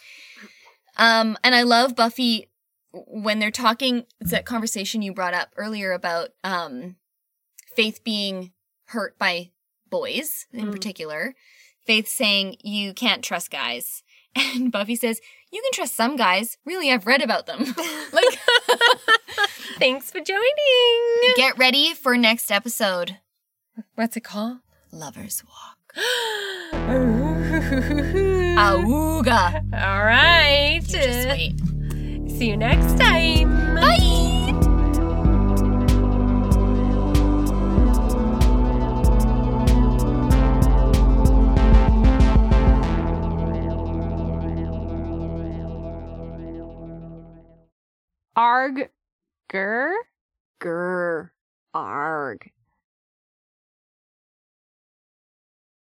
Um, and I love Buffy when they're talking. It's that conversation you brought up earlier about um, Faith being hurt by boys in Mm. particular. Faith saying you can't trust guys, and Buffy says you can trust some guys. Really, I've read about them. like, Thanks for joining. get ready for next episode. What's it called? Lovers walk. Auga. All right. You just wait. See you next time. Bye. Arg. Gur. Grr. Arg.